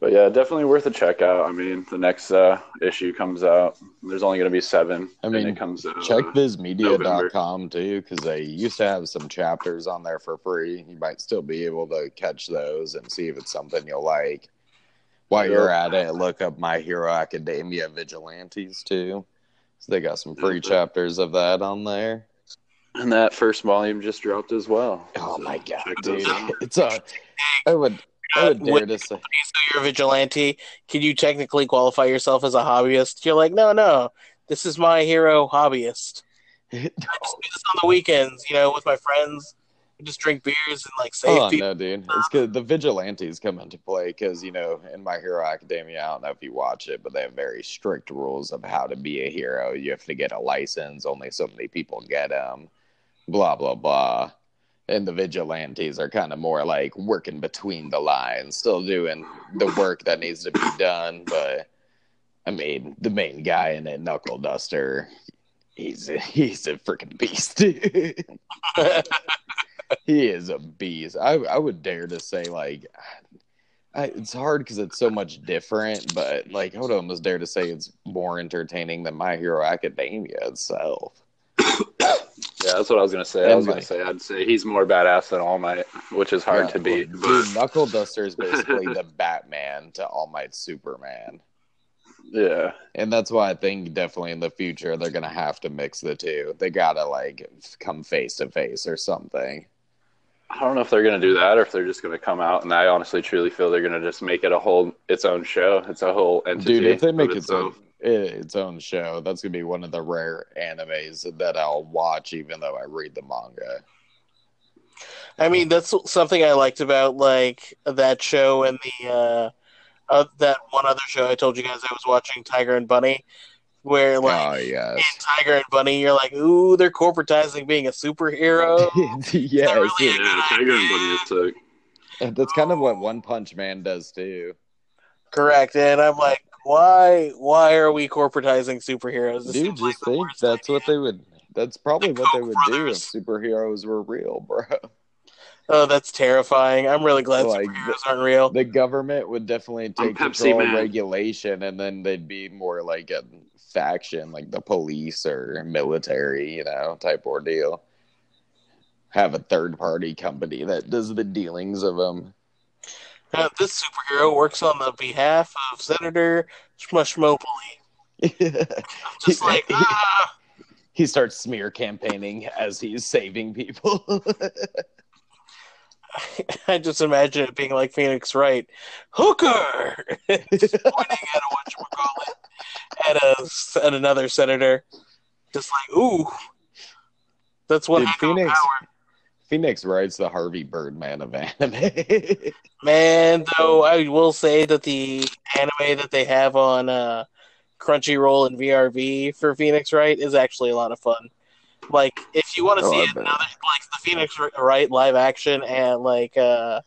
But yeah, definitely worth a check out. I mean, the next uh, issue comes out. There's only going to be seven. I mean, and it comes out. Check uh, vizmedia.com too, because they used to have some chapters on there for free. You might still be able to catch those and see if it's something you'll like. While you're at it, look up My Hero Academia Vigilantes too. So they got some free chapters of that on there. and that first volume just dropped as well. Oh So my god, dude! It's a. I would. I would dare to say. So you're a vigilante. Can you technically qualify yourself as a hobbyist? You're like, no, no. This is my hero hobbyist. (laughs) I just do this on the weekends, you know, with my friends. We just drink beers and like save Oh people. no, dude! It's good. The vigilantes come into play because you know, in My Hero Academia, I don't know if you watch it, but they have very strict rules of how to be a hero. You have to get a license. Only so many people get them. Blah blah blah. And the vigilantes are kind of more like working between the lines, still doing the work that needs to be done. But I mean, the main guy in it, Knuckle Duster, he's a, (laughs) he's a freaking beast. (laughs) he is a beast. I I would dare to say like, I, it's hard because it's so much different, but like I would almost dare to say it's more entertaining than My Hero Academia itself. (coughs) Yeah, that's what I was gonna say. I was gonna say I'd say he's more badass than All Might, which is hard Yeah, to beat. Dude, But Knuckle Duster is basically (laughs) the Batman to All Might Superman. yeah, And that's why I think definitely in the future they're gonna have to mix the two. They gotta like come face to face or something. I don't know if they're gonna do that or if they're just gonna come out. And I honestly, truly feel they're gonna just make it a whole its own show. It's a whole entity. Dude, if they make its itself. Own its own show, that's gonna be one of the rare animes that I'll watch, even though I read the manga. I mean, that's something I liked about like that show and the uh, uh that one other show I told you guys I was watching, Tiger and Bunny, where like oh yes, in Tiger and Bunny, you're like, ooh, they're corporatizing being a superhero. (laughs) yes, really it- yeah, Tiger and Bunny is took. that's kind of what One Punch Man does too. Correct, and I'm like, why? Why are we corporatizing superheroes? This Dude, seems like just think that's idea. what they would. That's probably The what they Koch would do if superheroes were real, bro. Oh, that's terrifying. I'm really glad Like, superheroes aren't real. The government would definitely take Pepsi control of Man. regulation, and then they'd be more like a faction, like the police or military, you know, type ordeal. Have a third party company that does the dealings of them. Uh, this superhero works on the behalf of Senator Shmushmopoli. Just (laughs) like, ah, he starts smear campaigning as he's saving people. (laughs) I just imagine it being like Phoenix Wright, hooker, just (laughs) pointing at a what you at a at another senator, just like ooh, that's what Dude, Phoenix- power. Phoenix Wright's the Harvey Birdman of anime. (laughs) Man, though, I will say that the anime that they have on uh, Crunchyroll and VRV for Phoenix Wright is actually a lot of fun. Like, if you want to Oh, see I another, like the Phoenix Wright live action and like uh,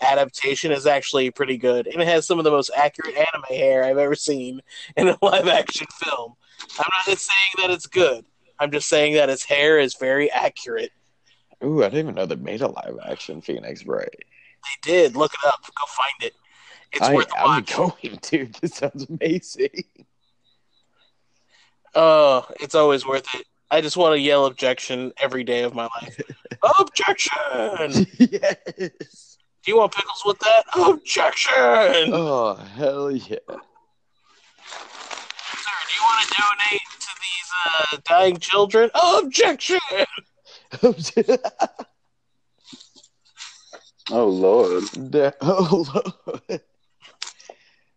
adaptation is actually pretty good, and it has some of the most accurate anime hair I've ever seen in a (laughs) live action film. I'm not saying that it's good. I'm just saying that its hair is very accurate. Ooh, I didn't even know they made a live action Phoenix Wright. They did. Look it up. Go find it. It's I, worth a I'm watch. going (laughs) to. This sounds amazing. Oh, it's always worth it. I just want to yell objection every day of my life. (laughs) objection! yes. Do you want pickles with that? Objection! Oh hell yeah. Sir, do you want to donate to these uh, dying children? Objection! (laughs) Oh lord. Da- (laughs) oh, Lord.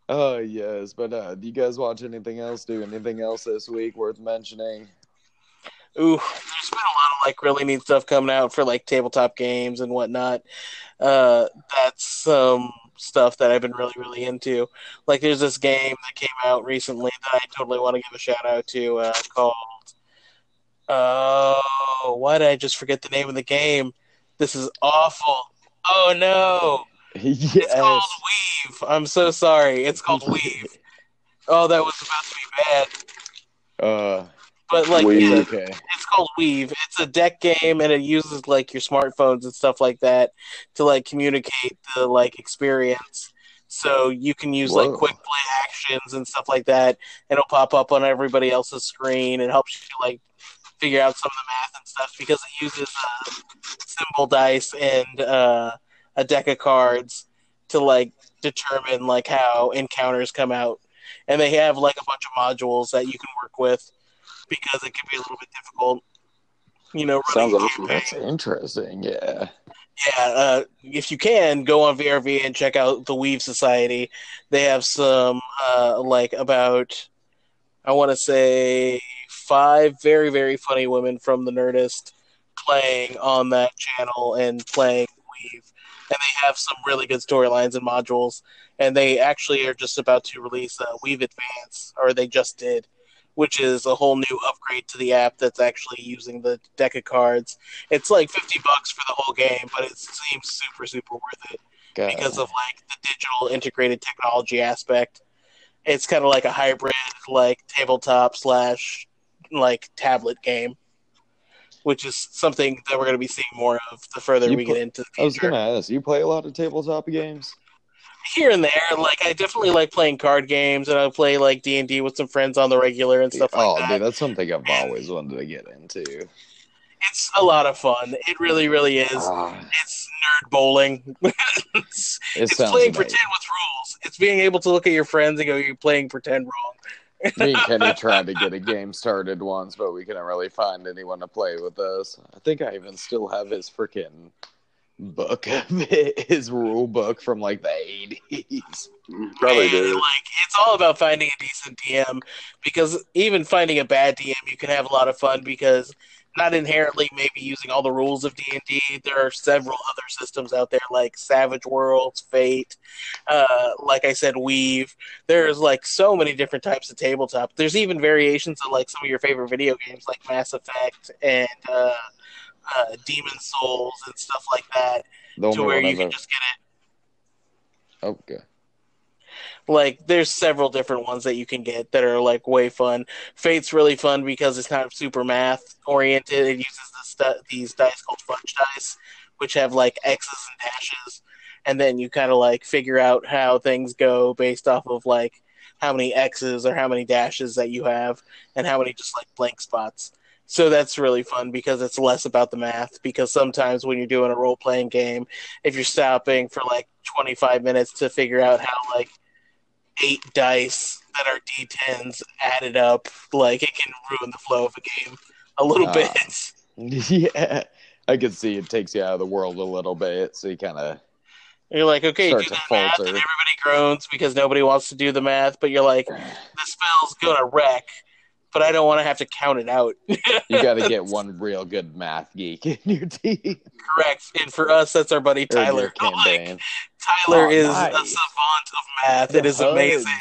Oh yes, but uh, do you guys watch anything else? Do anything else this week worth mentioning? Ooh, there's been a lot of like really neat stuff coming out for like tabletop games and whatnot. Uh, that's some stuff that I've been really, really into. Like, there's this game that came out recently that I totally want to give a shout out to uh, called. Oh, why did I just forget the name of the game? This is awful. Oh no, (laughs) it's called. Weave. I'm so sorry. It's called (laughs) Weave. Oh, that was about to be bad. Uh, But like, Weave. yeah, it's okay. it's called Weave. It's a deck game, and it uses like your smartphones and stuff like that to like communicate the like experience. So you can use like quick play actions and stuff like that, and it'll pop up on everybody else's screen. It helps you like figure out some of the math and stuff because it uses uh, symbol dice and uh, a deck of cards to like determine like how encounters come out, and they have like a bunch of modules that you can work with because it can be a little bit difficult. You know, Sounds awesome. That's interesting. Yeah. Yeah, uh, if you can go on VRV and check out the Weave Society. They have some uh, like about I want to say five very very funny women from the Nerdist playing on that channel and playing Weave, and they have some really good storylines and modules. And they actually are just about to release uh, Weave Advance, or they just did, which is a whole new upgrade to the app that's actually using the deck of cards it's like 50 bucks for the whole game but it seems super super worth it God. because of like the digital integrated technology aspect it's kind of like a hybrid like tabletop slash like tablet game which is something that we're going to be seeing more of the further You we pl- get into the I was gonna ask. You play a lot of tabletop games? here and there like i definitely like playing card games and i play like d&d with some friends on the regular and stuff like oh, that dude, that's something I've always wanted to get into. it's a lot of fun it really really is Ah, it's nerd bowling (laughs) it's, it it's playing amazing. pretend with rules. It's being able to look at your friends and go, "You're playing pretend wrong." Me and Kenny (laughs) tried to get a game started once, but we couldn't really find anyone to play with us. I think I even still have his freaking book his rule book from like the eighties. Probably And, do. Like it's all about finding a decent DM because even finding a bad DM, you can have a lot of fun because not inherently maybe using all the rules of D and D. There are several other systems out there like Savage Worlds, Fate, uh, like I said, Weave. There's like so many different types of tabletop. There's even variations of like some of your favorite video games like Mass Effect and uh, uh, Demon Souls and stuff like that, The to where you I've can just get it Okay. Like there's several different ones that you can get that are like way fun. Fate's really fun because it's of super math oriented. It uses the these dice called fudge dice, which have like X's and dashes, and then you kind of like figure out how things go based off of like how many X's or how many dashes that you have, and how many just like blank spots. So that's really fun because it's less about the math. Because sometimes when you're doing a role playing game, if you're stopping for like 25 minutes to figure out how like eight dice that are d10s added up, like it can ruin the flow of a game a little Ah. bit. (laughs) Yeah. I could see it takes you out of the world a little bit, so you kind of You're like, okay, do to math, and falter. everybody groans because nobody wants to do the math. But you're like, (sighs) this spell's gonna wreck, but I don't want to have to count it out. (laughs) you got to get one real good math geek in your (laughs) team. Correct. And for us, that's our buddy or in your Tyler. Like. Tyler Oh, is a savant of math. The it is hugs. amazing.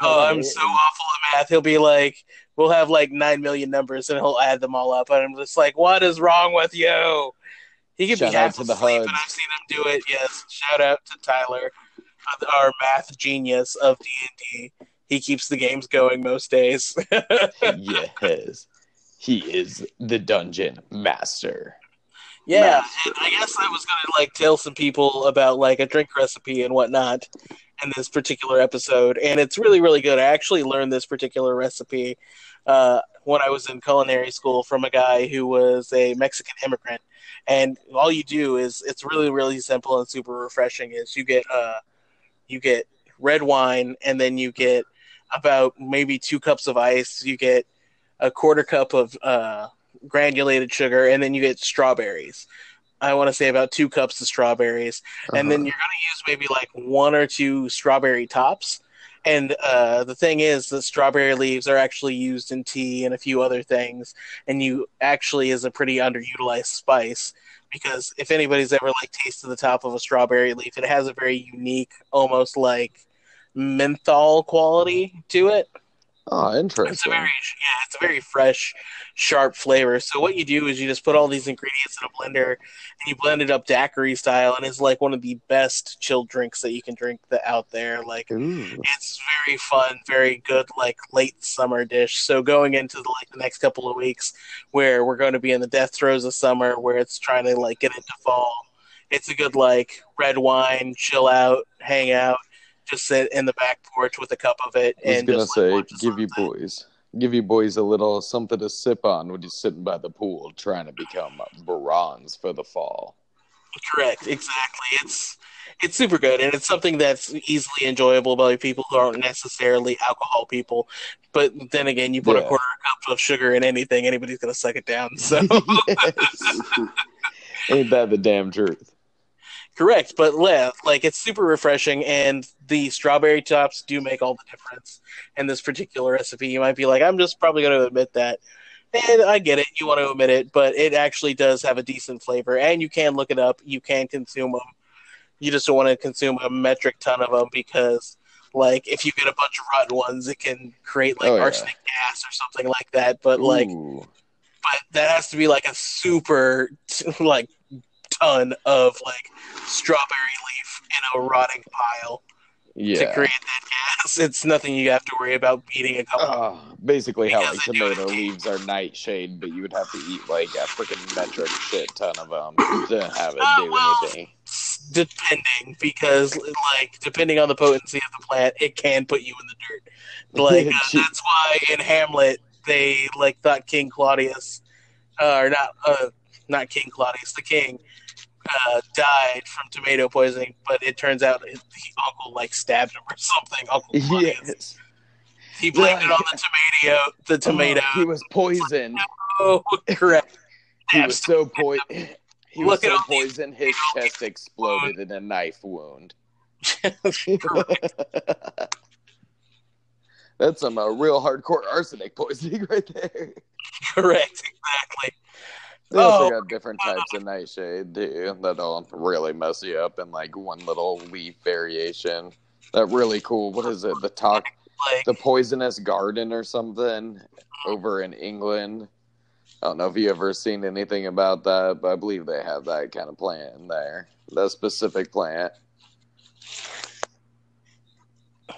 Oh, I'm so awful at math. He'll be like, we'll have like nine million numbers, and he'll add them all up, and I'm just like, what is wrong with you? He could Shout be out half to the asleep, HUDs. and I've seen him do it. Yes, shout out to Tyler, uh, our math genius of D and D. He keeps the games going most days. yes, (laughs) he is the dungeon master. Yeah, and I guess I was gonna like tell some people about like a drink recipe and whatnot in this particular episode, and it's really really good. I actually learned this particular recipe uh, when I was in culinary school from a guy who was a Mexican immigrant, and all you do is it's really really simple and super refreshing. Is you get uh you get red wine, and then you get about maybe two cups of ice. You get a quarter cup of uh, granulated sugar, and then you get strawberries. I want to say about two cups of strawberries, and then Uh-huh. you're going to use maybe like one or two strawberry tops. And uh, the thing is, the strawberry leaves are actually used in tea and a few other things, and you actually is a pretty underutilized spice because if anybody's ever like tasted the top of a strawberry leaf, it has a very unique, almost like menthol quality to it. Oh, interesting. It's a very yeah, it's a very fresh, sharp flavor. So what you do is you just put all these ingredients in a blender and you blend it up daiquiri style, and it's like one of the best chilled drinks that you can drink that out there. Like Ooh. it's very fun, very good, like late summer dish. So going into the, like the next couple of weeks, where we're going to be in the death throes of summer, where it's trying to like get into fall, it's a good like red wine, chill out, hang out, sit in the back porch with a cup of it, I was and gonna just say, the give you boys, give you boys a little something to sip on when you're sitting by the pool, trying to become bronze for the fall. Correct, exactly. It's it's super good, and it's something that's easily enjoyable by people who aren't necessarily alcohol people. But then again, you put a Yeah. quarter cup of sugar in anything, anybody's gonna suck it down. So. (laughs) Ain't that the damn truth? Correct, but like it's super refreshing, and the strawberry tops do make all the difference in this particular recipe. You might be like, I'm just probably going to admit that. And I get it, you want to admit it, but it actually does have a decent flavor, and you can look it up. You can consume them. You just don't want to consume a metric ton of them because, like, if you get a bunch of rotten ones, it can create like Oh, yeah. arsenic gas or something like that. But like, Ooh. but that has to be like a super (laughs) like ton of like strawberry leaf in a rotting pile yeah. to create that gas. It's nothing you have to worry about beating a couple. Oh, basically, how like they do it tomato leaves are nightshade, but you would have to eat like a freaking metric shit ton of them (coughs) to have it Uh, do well, anything. depending because like depending on the potency of the plant it can put you in the dirt (laughs) like uh, that's why in hamlet they like thought king claudius uh, or not uh, not king claudius the king uh, died from tomato poisoning but it turns out his, his uncle like stabbed him or something uncle claudius Yes. he blamed it on the tomato the tomato Oh, he was poisoned. (laughs) oh, correct He was so po- (laughs) He was Look at so poisoned, his (laughs) chest exploded in a knife wound. That's some uh, real hardcore arsenic poisoning right there. correct exactly They also Oh. got different types of nightshade too that'll really mess you up in like one little leaf variation. That really cool. What is it? The talk, like the poisonous garden or something over in England. I don't know if you ever seen anything about that, but I believe they have that kind of plant in there. That specific plant.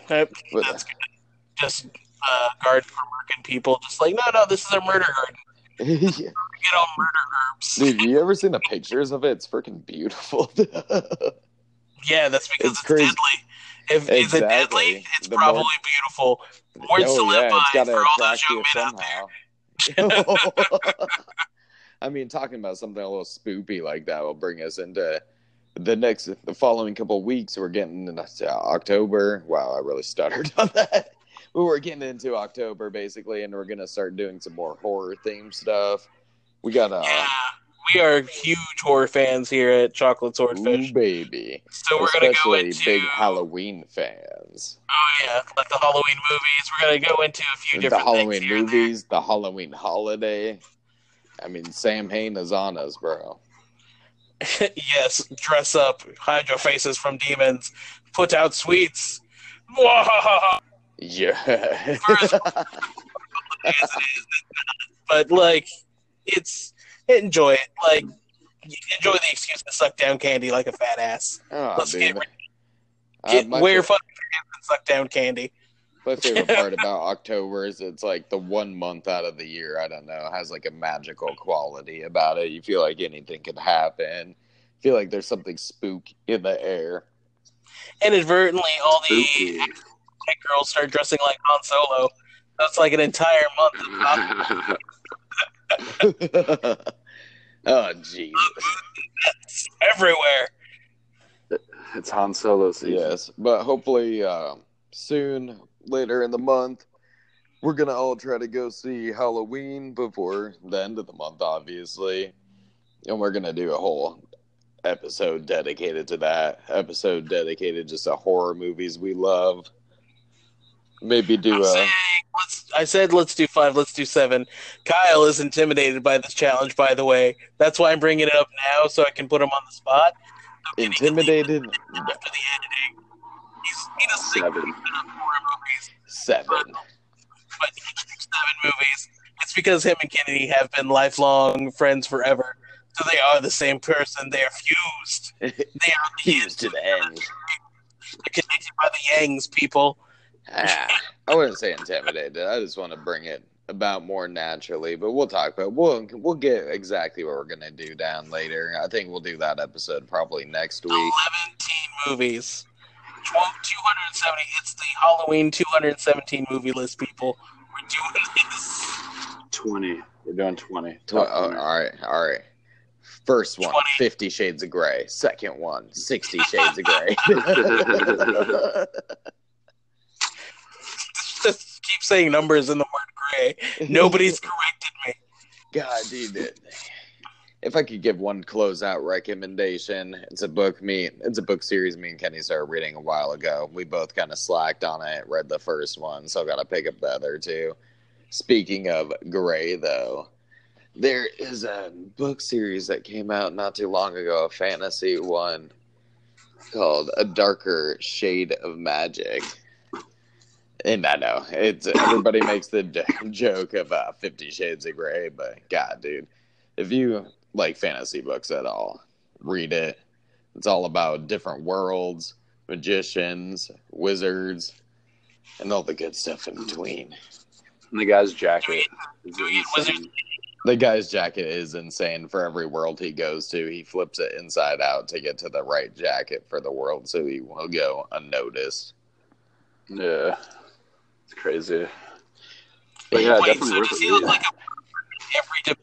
With- that's good. just uh, guard for working people. Just like, no, no, this is a murder garden. Yeah. Get all murder. Dude, you ever seen the pictures of it? It's freaking beautiful. (laughs) Yeah, that's because It's it's, crazy. deadly. If is it Exactly. deadly, it's The probably more- beautiful. Words to oh live yeah, by it's for all those young you men out somehow. (laughs) (laughs) I mean, talking about something a little spoopy like that will bring us into the next, the following couple of weeks. We're getting into October. Wow, I really stuttered on that. But we're getting into October basically, and we're gonna start doing some more horror themed stuff. We got uh, Yeah, we are huge horror fans here at Chocolate Swordfish. Ooh, baby. So we're gonna go into big Halloween fans. oh yeah, like the Halloween movies. We're gonna go into a few The different Halloween things here and movies, the Halloween holiday. I mean, Samhain is on us, bro. (laughs) yes, dress up, hide your faces from demons, put out sweets. Mwahaha. Yeah. First- Yes, it is. But like, it's enjoy it. Like, enjoy the excuse to suck down candy like a fat ass. oh, Let's get dude. Uh, Get, my, wear fa- fucking pants and suck down candy. my favorite (laughs) part about October is it's like the one month out of the year, I don't know, has like a magical quality about it. You feel like anything could happen. feel like there's something spook in the air. Inadvertently, all the Spooky. Tech girls start dressing like Han Solo. That's like an entire month of (laughs) pop oh, jeez. everywhere. it's Han Solo season. Yes, but hopefully uh, soon, later in the month, we're gonna all try to go see Halloween before the end of the month, obviously, and we're gonna do a whole episode dedicated to that. Episode dedicated just to horror movies we love. Maybe do I'm uh, saying, I said let's do five, let's do seven. Kyle is intimidated by this challenge, by the way. That's why I'm bringing it up now, so I can put him on the spot. It intimidated (laughs) after the editing. He's, he doesn't Seven. we can do horror movies, seven. but do seven movies. It's because him and Kennedy have been lifelong friends forever. So they are the same person. They are fused. (laughs) They are Fused to the end. They're connected by the Yangs, people. Ah, (laughs) I wouldn't say intimidated. I just want to bring it about more naturally, but we'll talk about we'll we'll get exactly what we're gonna do down later. I think we'll do that episode probably next week. 11 teen movies. 12, 270. It's the Halloween 217 movie list, people. We're doing this. Twenty. We're doing twenty. Tw- oh, all right, all right. First one, 20. Fifty Shades of Grey. Second one, 60 Shades of Grey. (laughs) (laughs) Just keep saying numbers in the word gray. (laughs) Nobody's corrected me. God, dude. If I could give one closeout recommendation, it's a book me it's a book series me and Kenny started reading a while ago. We both kind of slacked on it, read the first one, so gotta pick up the other two. Speaking of gray though, there is a book series that came out not too long ago, a fantasy one called A Darker Shade of Magic. And I know it's everybody makes the joke of uh, Fifty Shades of Grey, but God, dude, if you like fantasy books at all, read it. It's all about different worlds, magicians, wizards, and all the good stuff in between. And the guy's jacket. is Do we get insane. wizards? The guy's jacket is insane. For every world he goes to, he flips it inside out to get to the right jacket for the world, so he will go unnoticed. Yeah. It's crazy. But yeah, Wait, definitely so worth does a he look like a every dimension?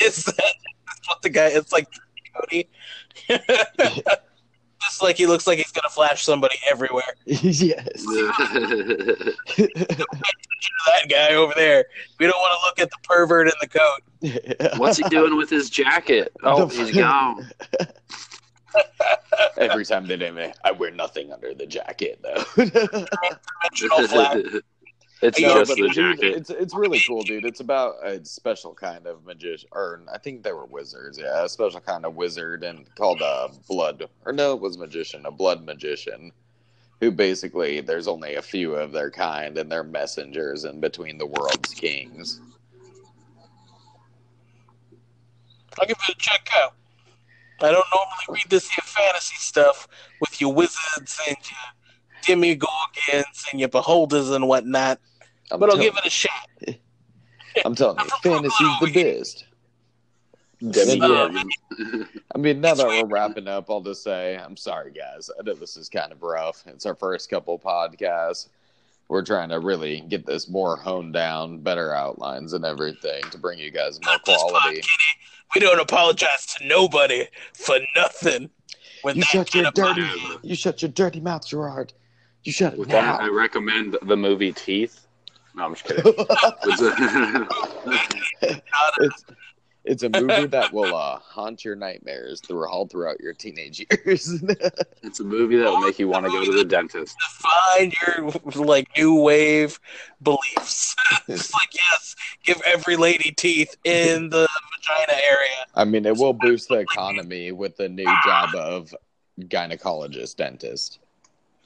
(laughs) Is that what the guy? It's like Cody. (laughs) Just like he looks like he's gonna flash somebody everywhere. (laughs) yes. That guy over there. We don't want to look at the pervert in the coat. What's he doing with his jacket? Oh, he's gone. Every time they name it, I wear nothing under the jacket though. (laughs) It's No, just but the jacket. It's it's really cool, dude. It's about a special kind of magician, or I think they were wizards. Yeah, a special kind of wizard, and called a blood, or no, it was magician, a blood magician, who basically there's only a few of their kind, and they're messengers in between the world's kings. I'll give it a check out. I don't normally read this here fantasy stuff with your wizards and your demogorgons and your beholders and whatnot, I'm, but I'll give it a shot. (laughs) I'm telling (laughs) you, fantasy's the best. Demogorgon. I mean, now that we're wrapping up, I'll just say I'm sorry, guys. I know this is kind of rough. It's our first couple podcasts. We're trying to really get this more honed down, better outlines and everything to bring you guys more Not pod, quality. Kenny. We don't apologize to nobody for nothing. When You shut your dirty, apologizes. you shut your dirty mouth, Gerard. You shut it With that, I recommend the movie Teeth. No, I'm just kidding. (laughs) (laughs) It's a- it's It's a movie that will uh, haunt your nightmares through all throughout your teenage years. (laughs) It's a movie that will make you want to go to the dentist. Find your like new wave beliefs. (laughs) it's like yes, give every lady teeth in the vagina area. I mean, it will boost the economy with the new job of gynecologist dentist.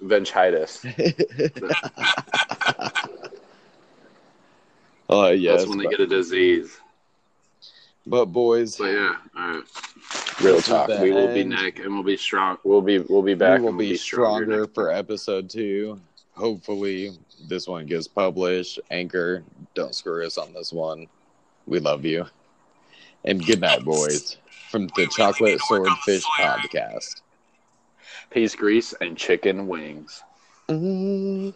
Venchitis. Oh (laughs) yes, That's when they but, get a disease. But boys, But yeah, all right. Real talk. We will be end. Nick, and we'll be strong. We'll be we'll be back. we will and we'll be stronger next for episode two. Hopefully, this one gets published. Anchor, don't screw us on this one. We love you, and good night, boys, from the Chocolate Swordfish Podcast. Peace, grease, and chicken wings. Mm.